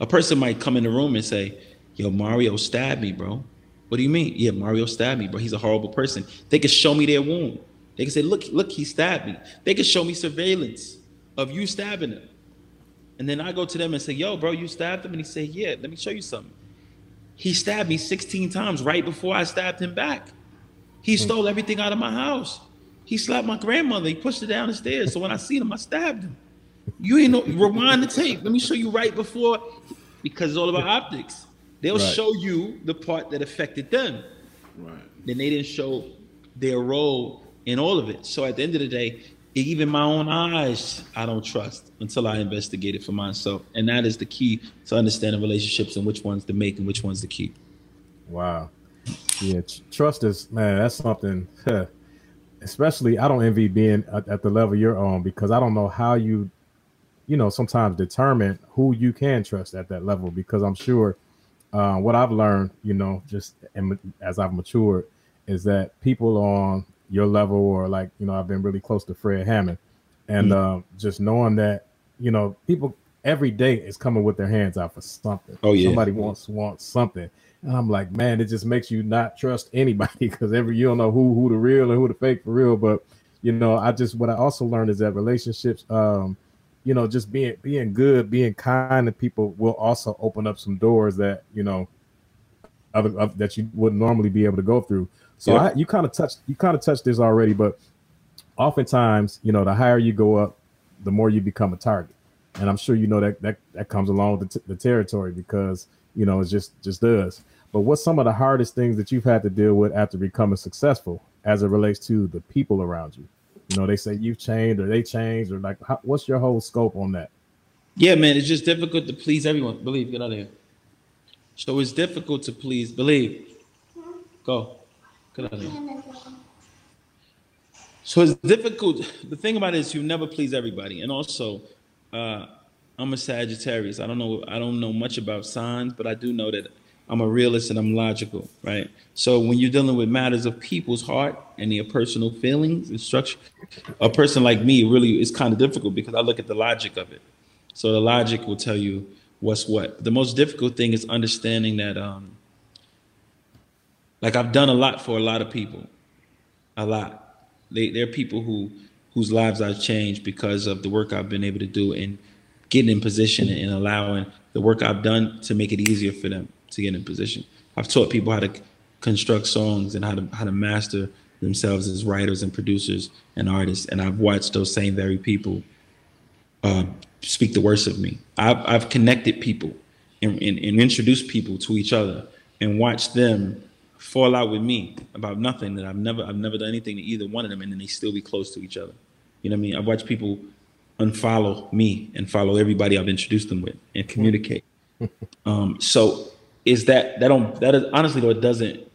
a person might come in the room and say, "Yo, Mario stabbed me, bro." What do you mean? Yeah, Mario stabbed me, bro. He's a horrible person. They can show me their wound. They can say, look, look, he stabbed me. They can show me surveillance of you stabbing him. And then I go to them and say, yo, bro, you stabbed him? And he say, yeah, let me show you something. He stabbed me 16 times right before I stabbed him back. He hmm. stole everything out of my house. He slapped my grandmother. He pushed her down the stairs. So when I seen him, I stabbed him. You ain't know, rewind the tape. Let me show you right before, because it's all about optics. They'll right. show you the part that affected them. Right. Then they didn't show their role in all of it. So at the end of the day, even my own eyes, I don't trust until I investigate it for myself. And that is the key to understanding relationships and which ones to make and which ones to keep. Wow. Yeah, trust is man. That's something. Especially, I don't envy being at, at the level you're on because I don't know how you, you know, sometimes determine who you can trust at that level. Because I'm sure uh, what I've learned, you know, just as I've matured, is that people on your level or like, you know, I've been really close to Fred Hammond, and mm-hmm. just knowing that, you know, people every day is coming with their hands out for something. Oh yeah, somebody wants wants something, and I'm like, man, it just makes you not trust anybody because every you don't know who who the real and who the fake for real. But you know, I just what I also learned is that relationships, um, you know, just being being good, being kind to people will also open up some doors that you know, other, other that you wouldn't normally be able to go through. So I, you kind of touched you kind of touched this already, but oftentimes, you know, the higher you go up, the more you become a target, and I'm sure you know that that that comes along with the, t- the territory because you know it just just does. But what's some of the hardest things that you've had to deal with after becoming successful as it relates to the people around you? You know, they say you've changed or they changed or like, how, what's your whole scope on that? Yeah, man, it's just difficult to please everyone. Believe, get out of here. So it's difficult to please. Believe, go, So it's difficult. The thing about it is you never please everybody, and also, uh, I'm a Sagittarius. I don't know. I don't know much about signs, but I do know that I'm a realist and I'm logical, right? So when you're dealing with matters of people's heart and their personal feelings and structure, a person like me really is kind of difficult because I look at the logic of it. So the logic will tell you what's what. The most difficult thing is understanding that, um, like I've done a lot for a lot of people, a lot. They, they're people who whose lives I've changed because of the work I've been able to do and getting in position and allowing the work I've done to make it easier for them to get in position. I've taught people how to construct songs and how to how to master themselves as writers and producers and artists. And I've watched those same very people uh, speak the worst of me. I've I've connected people and, and, and introduced people to each other and watched them fall out with me about nothing that I've never I've never done anything to either one of them and then they still be close to each other. You know what I mean? I've watched people unfollow me and follow everybody I've introduced them with and communicate. um, so is that that don't that is honestly though it doesn't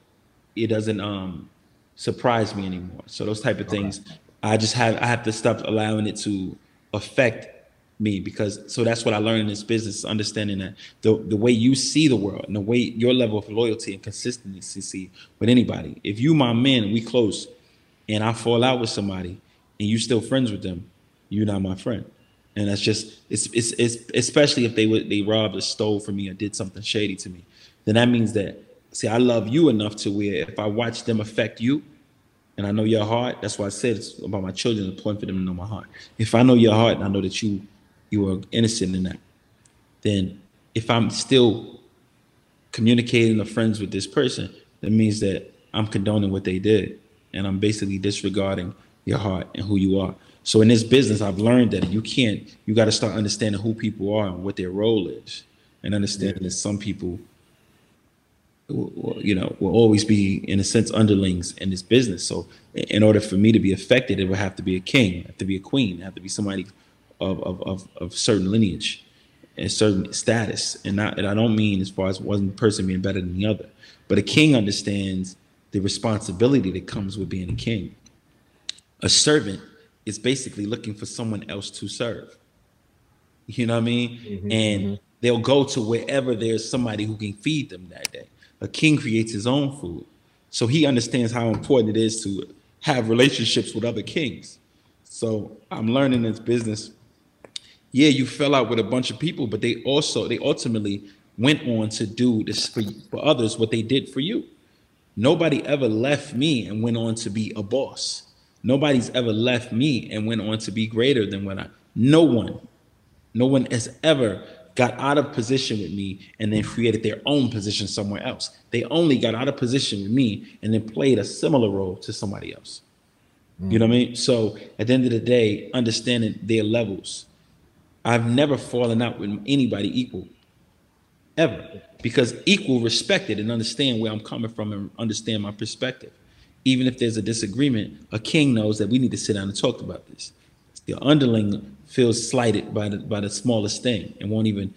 it doesn't um surprise me anymore. So those type of things, I just have I have to stop allowing it to affect me because so that's what I learned in this business, understanding that the the way you see the world and the way your level of loyalty and consistency see with anybody. If you my man we close and I fall out with somebody and you still friends with them, you're not my friend and that's just it's, it's it's especially if they would they robbed or stole from me or did something shady to me then that means that see i love you enough to where if i watch them affect you and i know your heart that's why i said it's about my children it's important for them to know my heart if i know your heart and i know that you you are innocent in that then if i'm still communicating or friends with this person that means that i'm condoning what they did and i'm basically disregarding your heart and who you are so in this business, I've learned that you can't, you got to start understanding who people are and what their role is, and understanding that some people, you know, will always be in a sense underlings in this business. So in order for me to be affected, it would have to be a king, have to be a queen, have to be somebody of of of, of certain lineage. and certain status, and not and I don't mean as far as one person being better than the other, but a king understands the responsibility that comes with being a king. A servant is basically looking for someone else to serve. You know what I mean? Mm-hmm, and mm-hmm. they'll go to wherever there's somebody who can feed them that day. A king creates his own food. So he understands how important it is to have relationships with other kings. So I'm learning this business. Yeah, you fell out with a bunch of people, but they also they ultimately went on to do this for, for others what they did for you. Nobody ever left me and went on to be a boss. Nobody's ever left me and went on to be greater than what I. No one, no one has ever got out of position with me and then created their own position somewhere else. They only got out of position with me and then played a similar role to somebody else. Mm. You know what I mean? So at the end of the day, understanding their levels. I've never fallen out with anybody equal, ever, because equal respected and understand where I'm coming from and understand my perspective. Even if there's a disagreement, a king knows that we need to sit down and talk about this. The underling feels slighted by the by the smallest thing and won't even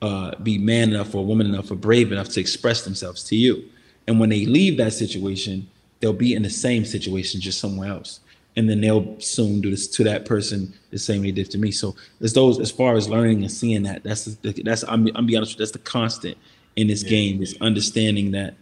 uh, be man enough or woman enough or brave enough to express themselves to you. And when they leave that situation, they'll be in the same situation just somewhere else. And then they'll soon do this to that person the same they did to me. So as those as far as learning and seeing that, that's that's I'm I'm be honest, you, that's the constant in this yeah. game is understanding that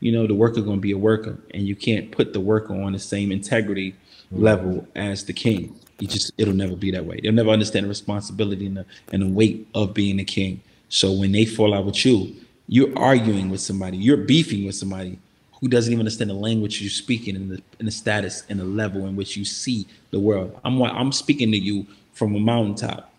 you know the worker going to be a worker, and you can't put the worker on the same integrity mm-hmm. level as the king. You just it'll never be that way. They'll never understand the responsibility and the and the weight of being a king. So when they fall out with you, you're arguing with somebody, you're beefing with somebody who doesn't even understand the language you're speaking and the, and the status and the level in which you see the world. I'm I'm speaking to you from a mountaintop,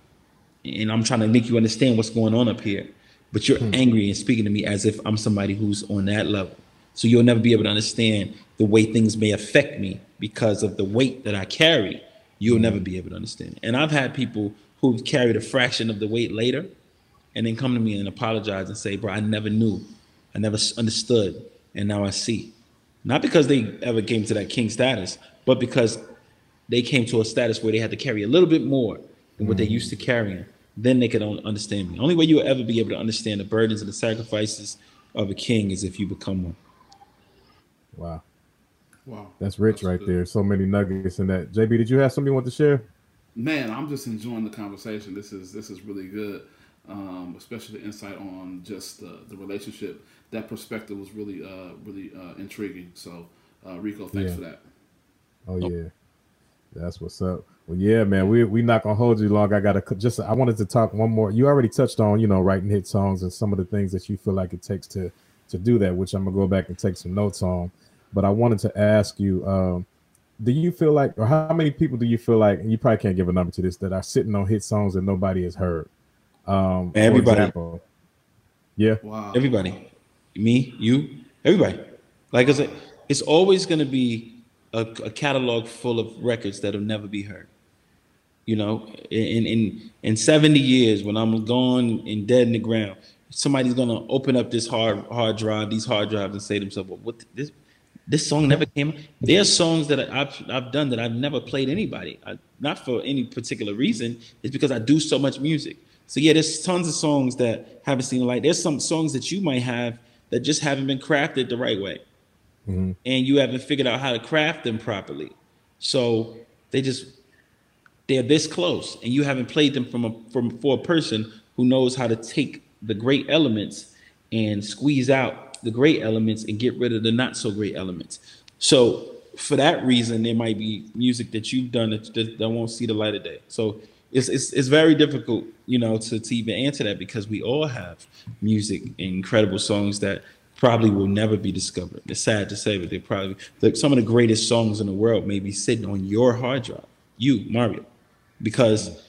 and I'm trying to make you understand what's going on up here. But you're hmm. angry and speaking to me as if I'm somebody who's on that level. So you'll never be able to understand the way things may affect me because of the weight that I carry you'll never be able to understand. And I've had people who've carried a fraction of the weight later and then come to me and apologize and say, bro, I never knew. I never understood. And now I see. Not because they ever came to that king status, but because they came to a status where they had to carry a little bit more than what mm. they used to carrying. Then they could understand me. The Only way you'll ever be able to understand the burdens and the sacrifices of a king is if you become one. Wow. Wow, that's rich that's right good. there. So many nuggets in that. JB, did you have something you want to share? Man, I'm just enjoying the conversation. This is this is really good, um, especially the insight on just the, the relationship. That perspective was really uh, really uh, intriguing. So, uh, Rico, thanks yeah. for that. Oh yeah, that's what's up. Well, yeah, man, we we not gonna hold you long. I gotta just I wanted to talk one more. You already touched on you know writing hit songs and some of the things that you feel like it takes to to do that, which I'm gonna go back and take some notes on. But I wanted to ask you, um, do you feel like, or how many people do you feel like, and you probably can't give a number to this, that are sitting on hit songs that nobody has heard? Um, everybody. yeah. Wow. Everybody. Me, you, everybody. Like I said, it's always going to be a, a, catalog full of records that'll never be heard. You know, in in in 70 years, when I'm gone and dead in the ground, somebody's gonna open up this hard hard drive, these hard drives, and say to themselves, "Well, what this this song never came. There's songs that I've I've done that I've never played anybody. I, not for any particular reason. It's because I do so much music. So yeah, there's tons of songs that haven't seen the light. There's some songs that you might have that just haven't been crafted the right way, mm-hmm. and you haven't figured out how to craft them properly. So they just they're this close, and you haven't played them from a from for a person who knows how to take the great elements and squeeze out the great elements and get rid of the not so great elements. So for that reason, there might be music that you've done that, that, that won't see the light of day. So it's, it's, it's very difficult, you know, to, to even answer that because we all have music incredible songs that probably will never be discovered. It's sad to say, but they probably like some of the greatest songs in the world may be sitting on your hard drive, you, Mario, because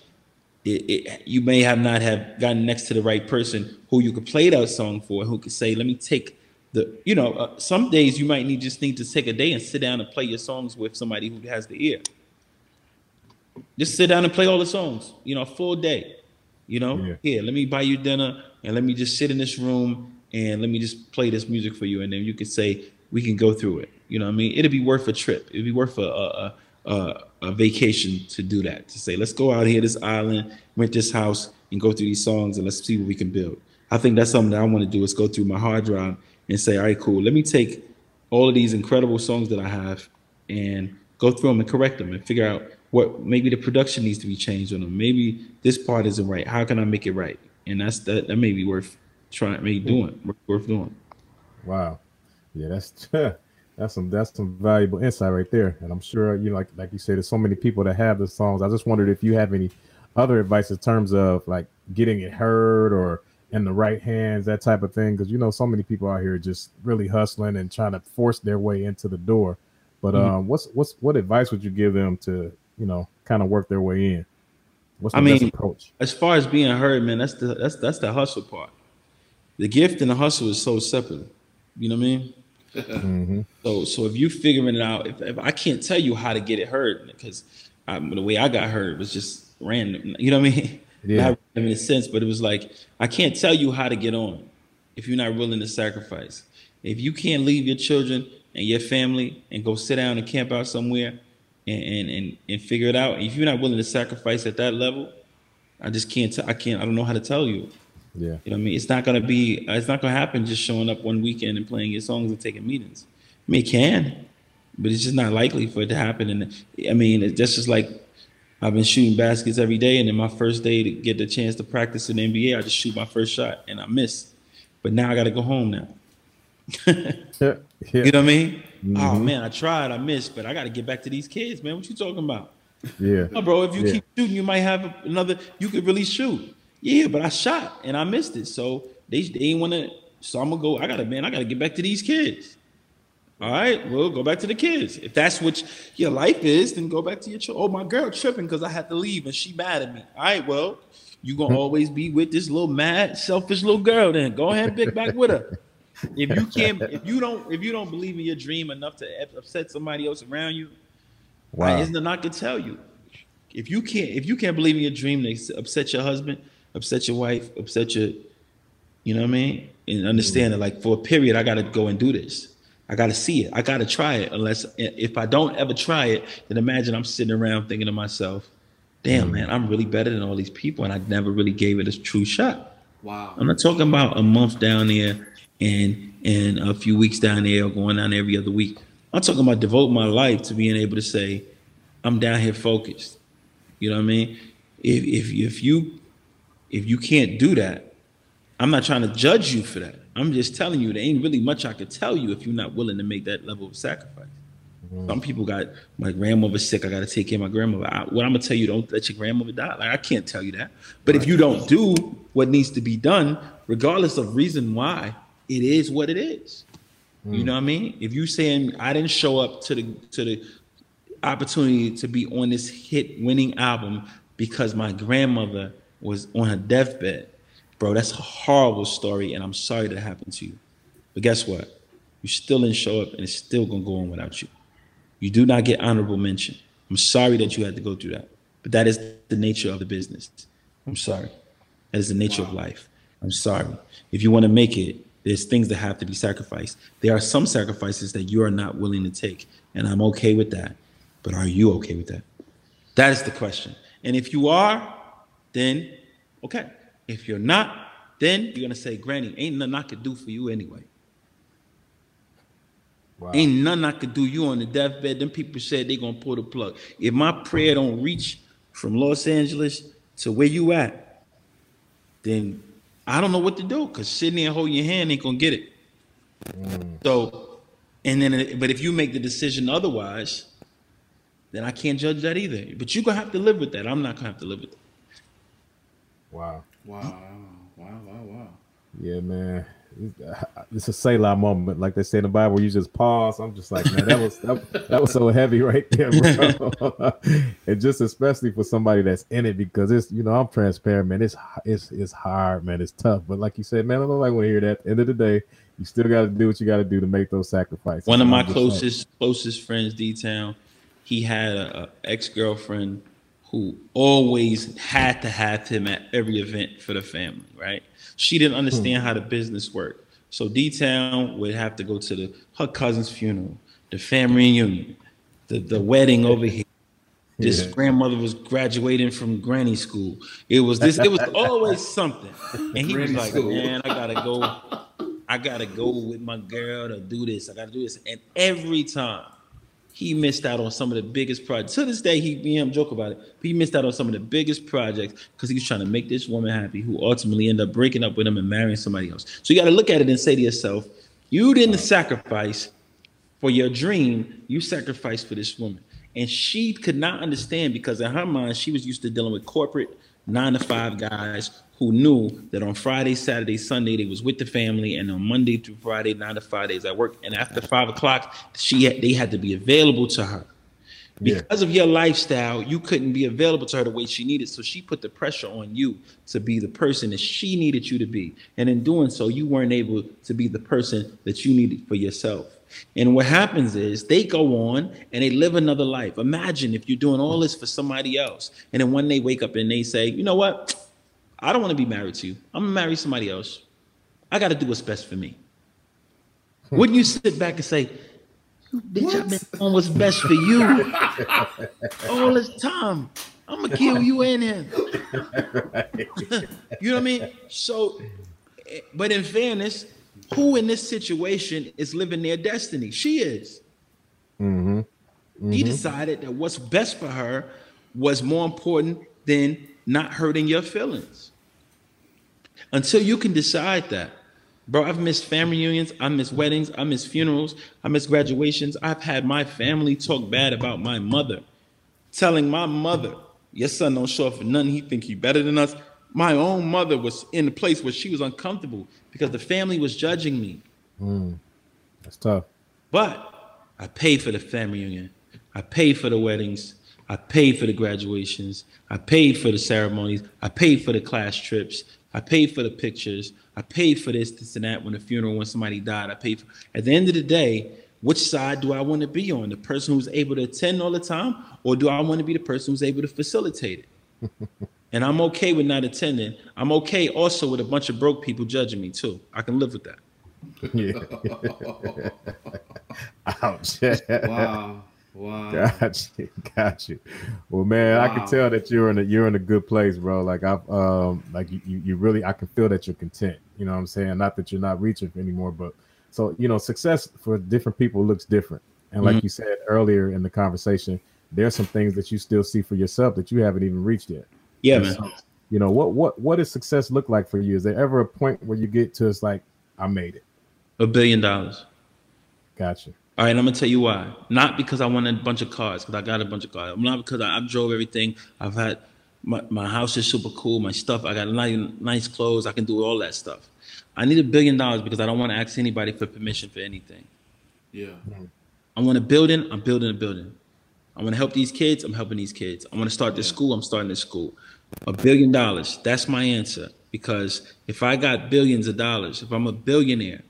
it, it, you may have not have gotten next to the right person who you could play that song for, who could say, "Let me take the you know uh, some days you might need just need to take a day and sit down and play your songs with somebody who has the ear just sit down and play all the songs you know a full day you know yeah. here let me buy you dinner and let me just sit in this room and let me just play this music for you and then you could say we can go through it you know what i mean it'd be worth a trip it'd be worth a, a, uh, a vacation to do that. To say, let's go out here, this island, rent this house, and go through these songs, and let's see what we can build. I think that's something that I want to do is go through my hard drive and say, all right, cool. Let me take all of these incredible songs that I have and go through them and correct them and figure out what maybe the production needs to be changed on them. Maybe this part isn't right. How can I make it right? And that's that. That may be worth trying, maybe doing, worth doing. Wow, yeah, that's that's some that's some valuable insight right there. And I'm sure you know, like like you said, there's so many people that have the songs. I just wondered if you have any other advice in terms of like getting it heard or in the right hands, that type of thing. Because you know, so many people out here just really hustling and trying to force their way into the door. But mm-hmm. um, what's what's what advice would you give them to you know, kind of work their way in? What's the I mean, approach? As far as being heard, man, that's the that's that's the hustle part. The gift and the hustle is so separate. You know what I mean? mm-hmm. So so if you figuring it out, if, if, I can't tell you how to get it heard because the way I got heard was just random. You know what I mean? Yeah. Not random in a sense, but it was like I can't tell you how to get on if you're not willing to sacrifice. If you can't leave your children and your family and go sit down and camp out somewhere and and and, figure it out. If you're not willing to sacrifice at that level, I just can't. T- I can't. I don't know how to tell you. Yeah. You know what I mean? It's not gonna be. It's not gonna happen just showing up one weekend and playing your songs and taking meetings. I mean, it can, but it's just not likely for it to happen. And I mean, it's just like I've been shooting baskets every day, and then my first day to get the chance to practice in the NBA, I just shoot my first shot and I miss. But now I got to go home now. yeah. You know what I mean? Oh, mm-hmm. Oh man, I tried, I missed, but I got to get back to these kids, man. What you talking about? Yeah, oh, bro. If you yeah. keep shooting, you might have another. You could really shoot. Yeah, but I shot and I missed it. So they they ain't want to. So I'm gonna go. I gotta man. I gotta get back to these kids. All right, well, go back to the kids. If that's what your life is, then go back to your children. Oh, my girl tripping because I had to leave and she mad at me. All right, well, you gonna always be with this little mad, selfish little girl. Then go ahead and pick back with her if you can't, if you don't, if you don't believe in your dream enough to upset somebody else around you, wow. isn't it not gonna tell you. If you can't, if you can't believe in your dream, they upset your husband, upset your wife, upset your, you know what I mean, and understand mm-hmm. that like for a period, I gotta go and do this. I gotta see it. I gotta try it. Unless if I don't ever try it, then imagine I'm sitting around thinking to myself, "Damn, mm-hmm. man, I'm really better than all these people, and I never really gave it a true shot." Wow. I'm not talking about a month down there and and a few weeks down there or going down every other week. I'm talking about devote my life to being able to say, I'm down here focused. You know what I mean? If if if you if you can't do that, I'm not trying to judge you for that. I'm just telling you there ain't really much I could tell you if you're not willing to make that level of sacrifice. Mm-hmm. Some people got my grandmother sick. I got to take care of my grandmother. I, what I'm gonna tell you, don't let your grandmother die. Like I can't tell you that. But right. if you don't do what needs to be done, regardless of reason why, it is what it is. Mm. You know what I mean? If you saying I didn't show up to the to the opportunity to be on this hit winning album because my grandmother was on her deathbed, bro, that's a horrible story, and I'm sorry that happened to you. But guess what? You still didn't show up, and it's still gonna go on without you. You do not get honorable mention. I'm sorry that you had to go through that, but that is the nature of the business. I'm sorry. That is the nature wow. of life. I'm sorry. If you want to make it, there's things that have to be sacrificed. There are some sacrifices that you are not willing to take, and I'm okay with that. But are you okay with that? That is the question. And if you are, then okay. If you're not, then you're gonna say, Granny, ain't nothing I could do for you anyway. Wow. Ain't nothing I could do you on the deathbed. Then people said they gonna pull the plug. If my prayer don't reach from Los Angeles to where you at, then I don't know what to do because sitting there and holding your hand ain't gonna get it. Mm. So, and then, but if you make the decision otherwise, then I can't judge that either. But you're gonna have to live with that. I'm not gonna have to live with it. Wow. Wow. Wow. Wow. Wow. Yeah, man it's a Selah moment, like they say in the Bible. You just pause. I'm just like, man, that was that, that was so heavy right there, and just especially for somebody that's in it because it's you know I'm transparent, man. It's it's it's hard, man. It's tough, but like you said, man, I don't like want to hear that. At the end of the day, you still got to do what you got to do to make those sacrifices. One of my closest like, closest friends, D Town, he had a, a ex girlfriend who always had to have him at every event for the family, right? She didn't understand hmm. how the business worked. So D Town would have to go to the her cousin's funeral, the family reunion, the, the wedding over here, This yeah. grandmother was graduating from granny school. It was this. It was always something. And he was like, school. "Man, I gotta go. I gotta go with my girl to do this. I gotta do this." And every time he missed out on some of the biggest projects. To this day, he me and him joke about it. But he missed out on some of the biggest projects because he was trying to make this woman happy, who ultimately ended up breaking up with him and marrying somebody else. So you got to look at it and say to yourself, "You didn't sacrifice for your dream. You sacrificed for this woman." And she could not understand because in her mind, she was used to dealing with corporate nine to five guys who knew that on Friday, Saturday, Sunday they was with the family, and on Monday through Friday, nine to five days at work. And after five o'clock, she had, they had to be available to her. Because yeah. of your lifestyle, you couldn't be available to her the way she needed. So she put the pressure on you to be the person that she needed you to be. And in doing so, you weren't able to be the person that you needed for yourself. And what happens is they go on and they live another life. Imagine if you're doing all this for somebody else. And then one day wake up and they say, you know what? I don't want to be married to you. I'm going to marry somebody else. I got to do what's best for me. Hmm. Wouldn't you sit back and say, bitch, I've been doing what's best for you all this time. I'm gonna kill you and him. you know what I mean? So, eh, but in fairness, who in this situation is living their destiny? She is. Mm-hmm. Mm-hmm. He decided that what's best for her was more important than not hurting your feelings. Until you can decide that, bro, I've missed family reunions, I miss weddings, I miss funerals, I miss graduations. I've had my family talk bad about my mother, telling my mother, "Your son don't show up for nothing. He think he better than us." My own mother was in a place where she was uncomfortable because the family was judging me. Mm, that's tough. But I paid for the family reunion. I paid for the weddings. I paid for the graduations. I paid for the ceremonies. I paid for the class trips. I paid for the pictures. I paid for this, this, and that when the funeral, when somebody died. I paid for. At the end of the day, which side do I want to be on? The person who's able to attend all the time, or do I want to be the person who's able to facilitate it? And I'm okay with not attending. I'm okay also with a bunch of broke people judging me too. I can live with that. Yeah. Ouch. wow. Wow. Got you. Got you. Well, man, wow. I can tell that you're in a you're in a good place, bro. Like I've um like you you really I can feel that you're content. You know what I'm saying? Not that you're not reaching anymore, but so you know, success for different people looks different. And like mm-hmm. you said earlier in the conversation, there's some things that you still see for yourself that you haven't even reached yet. Yeah, man. So, you know what what what does success look like for you? Is there ever a point where you get to it's like I made it? A billion dollars. Gotcha. All right, I'm gonna tell you why. Not because I want a bunch of cars, because I got a bunch of cars. Not because I, I drove everything. I've had my, my house is super cool. My stuff, I got nice, nice clothes. I can do all that stuff. I need a billion dollars because I don't want to ask anybody for permission for anything. Yeah. Mm. I want a building. I'm building a building. I want to help these kids. I'm helping these kids. I want to start this school. I'm starting this school. A billion dollars. That's my answer. Because if I got billions of dollars, if I'm a billionaire,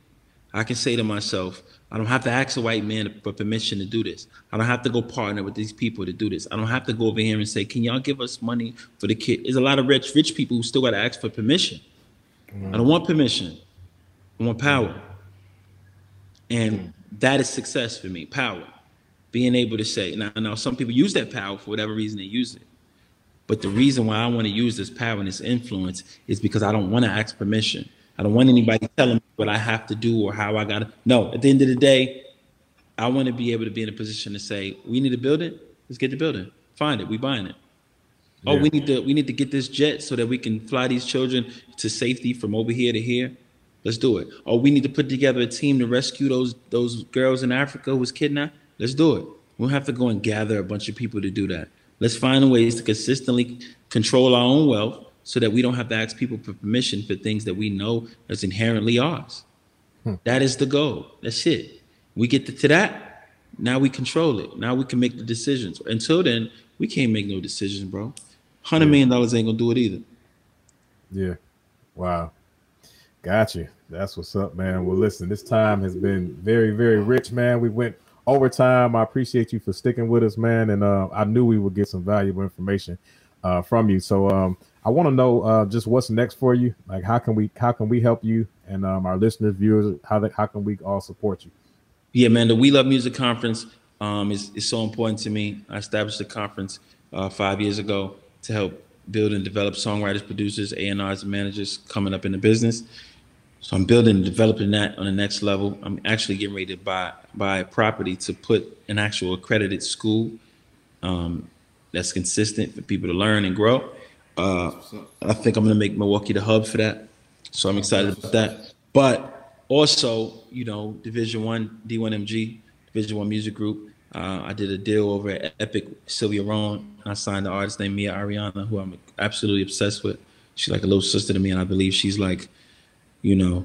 I can say to myself, I don't have to ask a white man for permission to do this. I don't have to go partner with these people to do this. I don't have to go over here and say, "Can y'all give us money for the kid?" There's a lot of rich rich people who still got to ask for permission. Mm-hmm. I don't want permission. I want power, and that is success for me. Power, being able to say. Now, now some people use that power for whatever reason they use it. But the reason why I want to use this power and this influence is because I don't want to ask permission. I don't want anybody telling me what I have to do or how I got to. No, at the end of the day, I want to be able to be in a position to say, we need to build it. Let's get the building. Find it. We buying it. Oh, yeah. Oh, we need to we need to get this jet so that we can fly these children to safety from over here to here. Let's do it. Oh, we need to put together a team to rescue those those girls in Africa who was kidnapped. Let's do it. We don't have to go and gather a bunch of people to do that. Let's find ways to consistently control our own wealth so that we don't have to ask people for permission for things that we know is inherently ours. Hmm. That is the goal. That's it. We get to, to that, now we control it. Now we can make the decisions. Until then, we can't make no decisions, bro. Hundred million dollars ain't gonna do it either. Yeah. Wow. Got you. That's what's up, man. Well, listen, this time has been very, very rich, man. We went overtime. I appreciate you for sticking with us, man. And uh, I knew we would get some valuable information uh, from you. So um, I want to know uh, just what's next for you. Like, how can we how can we help you and um, our listeners, viewers? How how can we all support you? Yeah, man. The We Love Music Conference um, is, is so important to me. I established the conference uh, five years ago to help build and develop songwriters, producers, A&Rs, and managers coming up in the business. So I'm building and developing that on the next level. I'm actually getting ready to buy buy a property to put an actual accredited school um, that's consistent for people to learn and grow. Uh, I think I'm going to make Milwaukee the hub for that. So I'm excited about that. But also, you know, Division One, D1MG, Division One Music Group. Uh, I did a deal over at Epic Sylvia Rhone. I signed the artist named Mia Ariana, who I'm absolutely obsessed with. She's like a little sister to me, and I believe she's like, you know,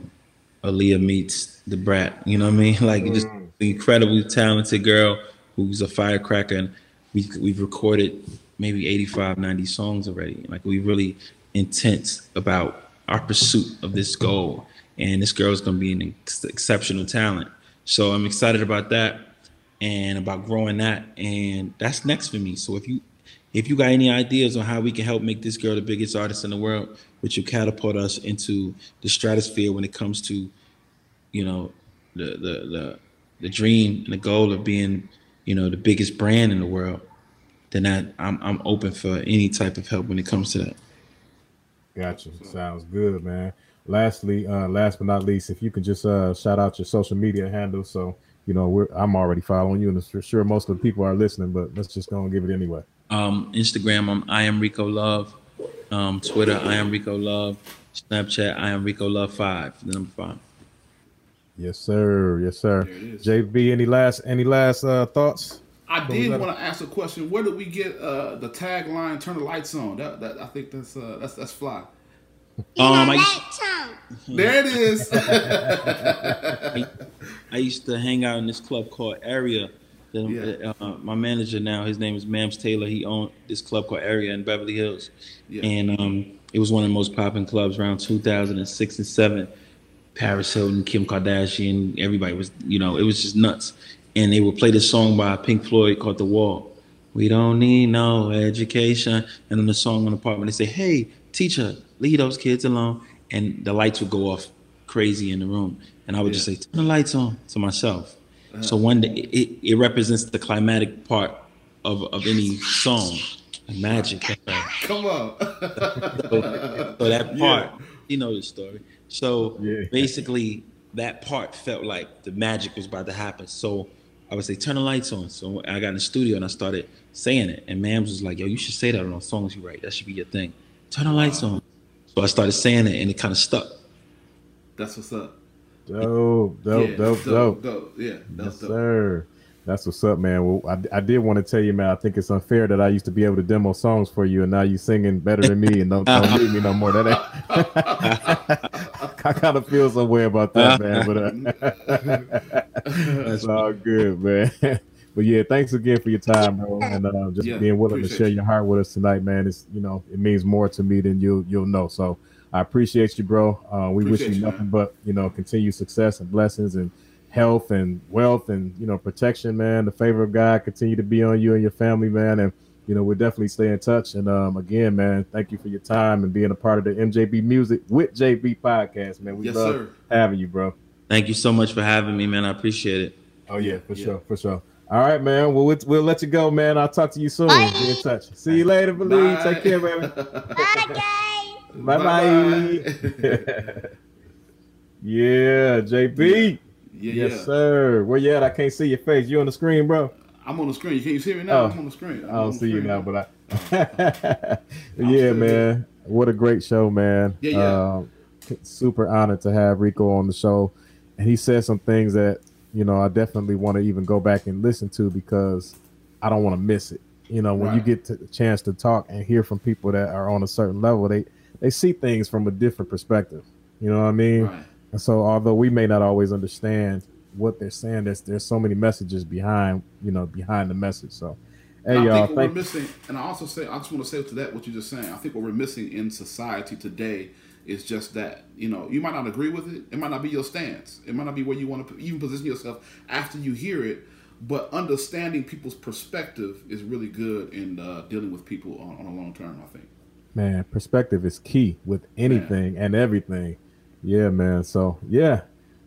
Aaliyah meets Da Brat. You know what I mean? Like mm. just incredibly talented girl who's a firecracker, and we we've recorded maybe 85, 90 songs already. Like we really intense about our pursuit of this goal, and this girl is going to be an ex- exceptional talent. So I'm excited about that and about growing that and that's next for me so if you if you got any ideas on how we can help make this girl the biggest artist in the world which will catapult us into the stratosphere when it comes to you know the the the, the dream and the goal of being you know the biggest brand in the world then that I'm I'm open for any type of help when it comes to that gotcha sounds good man lastly uh last but not least if you could just uh shout out your social media handle, so you know, I'm already following you, and for sure most of the people are listening. But let's just go and give it anyway. Um, Instagram, I'm I am Rico Love. Um, Twitter, I am Rico Love. Snapchat, I am Rico Love Five. The number five. Yes, sir. Yes, sir. JB, any last any last uh, thoughts? I did want to ask a question. Where did we get uh, the tagline "Turn the lights on"? That, that I think that's uh, that's that's fly. Um, I, there it is. I, I, used to hang out in this club called Area. Yeah. Uh, my manager now, his name is Mams Taylor. He owned this club called Area in Beverly Hills, yeah. and um, it was one of the most popping clubs around 2006 and seven. Paris Hilton, Kim Kardashian, everybody was, you know, it was just nuts. And they would play this song by Pink Floyd called The Wall. We don't need no education. And then the song on the part when they say, "Hey, teacher, leave those kids alone. And the lights would go off crazy in the room. And I would yeah. just say, turn the lights on to myself. Uh-huh. So one day it, it represents the climatic part of, of any song. Magic. Come on. so, so, that part, yeah. you know the story. So yeah. basically that part felt like the magic was about to happen. So I would say, turn the lights on. So I got in the studio and I started saying it. And Mams was like, yo, you should say that on the songs you write. That should be your thing. Turn the lights on. So I started saying it, and it kind of stuck. That's what's up. Dope, dope, yeah, dope, dope, dope. Yeah, that's yes, dope. sir. That's what's up, man. Well, I, I did want to tell you, man. I think it's unfair that I used to be able to demo songs for you, and now you're singing better than me, and don't, don't need me no more. That ain't. I kind of feel some way about that, man. But uh, that's all good, man. But yeah, thanks again for your time, bro, and uh, just yeah, being willing to share your heart with us tonight, man. It's you know it means more to me than you'll you'll know. So I appreciate you, bro. Uh, we appreciate wish you, nothing man. but you know continued success and blessings and health and wealth and you know protection, man. The favor of God continue to be on you and your family, man, and you know, we'll definitely stay in touch. And um, again, man, thank you for your time and being a part of the MJB Music with JB podcast, man. We yes, love sir. having you, bro. Thank you so much for having me, man. I appreciate it. Oh yeah, for yeah. sure, for sure. All right, man. Well, we'll let you go, man. I'll talk to you soon. Bye. Be in touch. See you later, Believe. Take care, baby. Bye, guys. Bye, bye. yeah, JB. Yeah, yes, yeah. sir. Where you at? I can't see your face. You on the screen, bro? I'm on the screen. Can you see me now? Oh, I'm on the screen. I'm I do not see you now, but I. yeah, man. What a great show, man. Yeah, yeah. Um, super honored to have Rico on the show, and he said some things that you know, I definitely want to even go back and listen to because I don't want to miss it. You know, when right. you get the chance to talk and hear from people that are on a certain level, they they see things from a different perspective. You know what I mean? Right. And so, although we may not always understand what they're saying, there's there's so many messages behind you know behind the message. So, hey y'all, think what we're missing, and I also say I just want to say to that what you're just saying. I think what we're missing in society today is just that. You know, you might not agree with it. It might not be your stance. It might not be where you want to even position yourself after you hear it. But understanding people's perspective is really good in uh, dealing with people on, on a long term. I think. Man, perspective is key with anything and everything. Yeah, man. So yeah,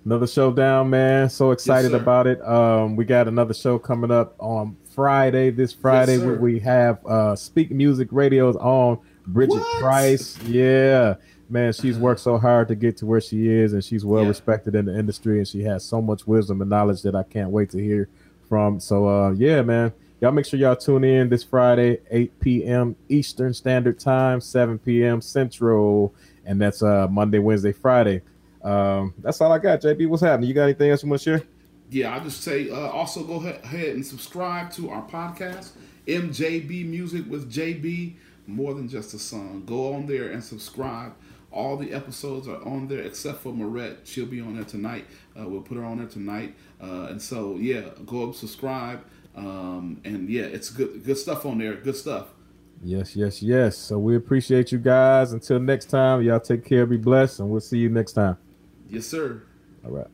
Another showdown, man. So excited yes, about it. Um, we got another show coming up on Friday. This Friday, yes, we have uh Speak Music Radio's on Bridget what? Price. Yeah, man, she's worked so hard to get to where she is, and she's well yeah. respected in the industry, and she has so much wisdom and knowledge that I can't wait to hear from. So, uh, yeah, man, y'all make sure y'all tune in this Friday, 8 p.m. Eastern Standard Time, 7 p.m. Central, and that's uh Monday, Wednesday, Friday. Um, that's all I got, JB. What's happening? You got anything else you want to share? Yeah, I'll just say uh, also go ahead and subscribe to our podcast, MJB Music with JB more than just a song. Go on there and subscribe. All the episodes are on there except for Marette. She'll be on there tonight. Uh, we'll put her on there tonight. Uh, and so yeah, go up, subscribe, um, and yeah, it's good good stuff on there. Good stuff. Yes, yes, yes. So we appreciate you guys. Until next time, y'all take care, be blessed, and we'll see you next time. Yes, sir. All right.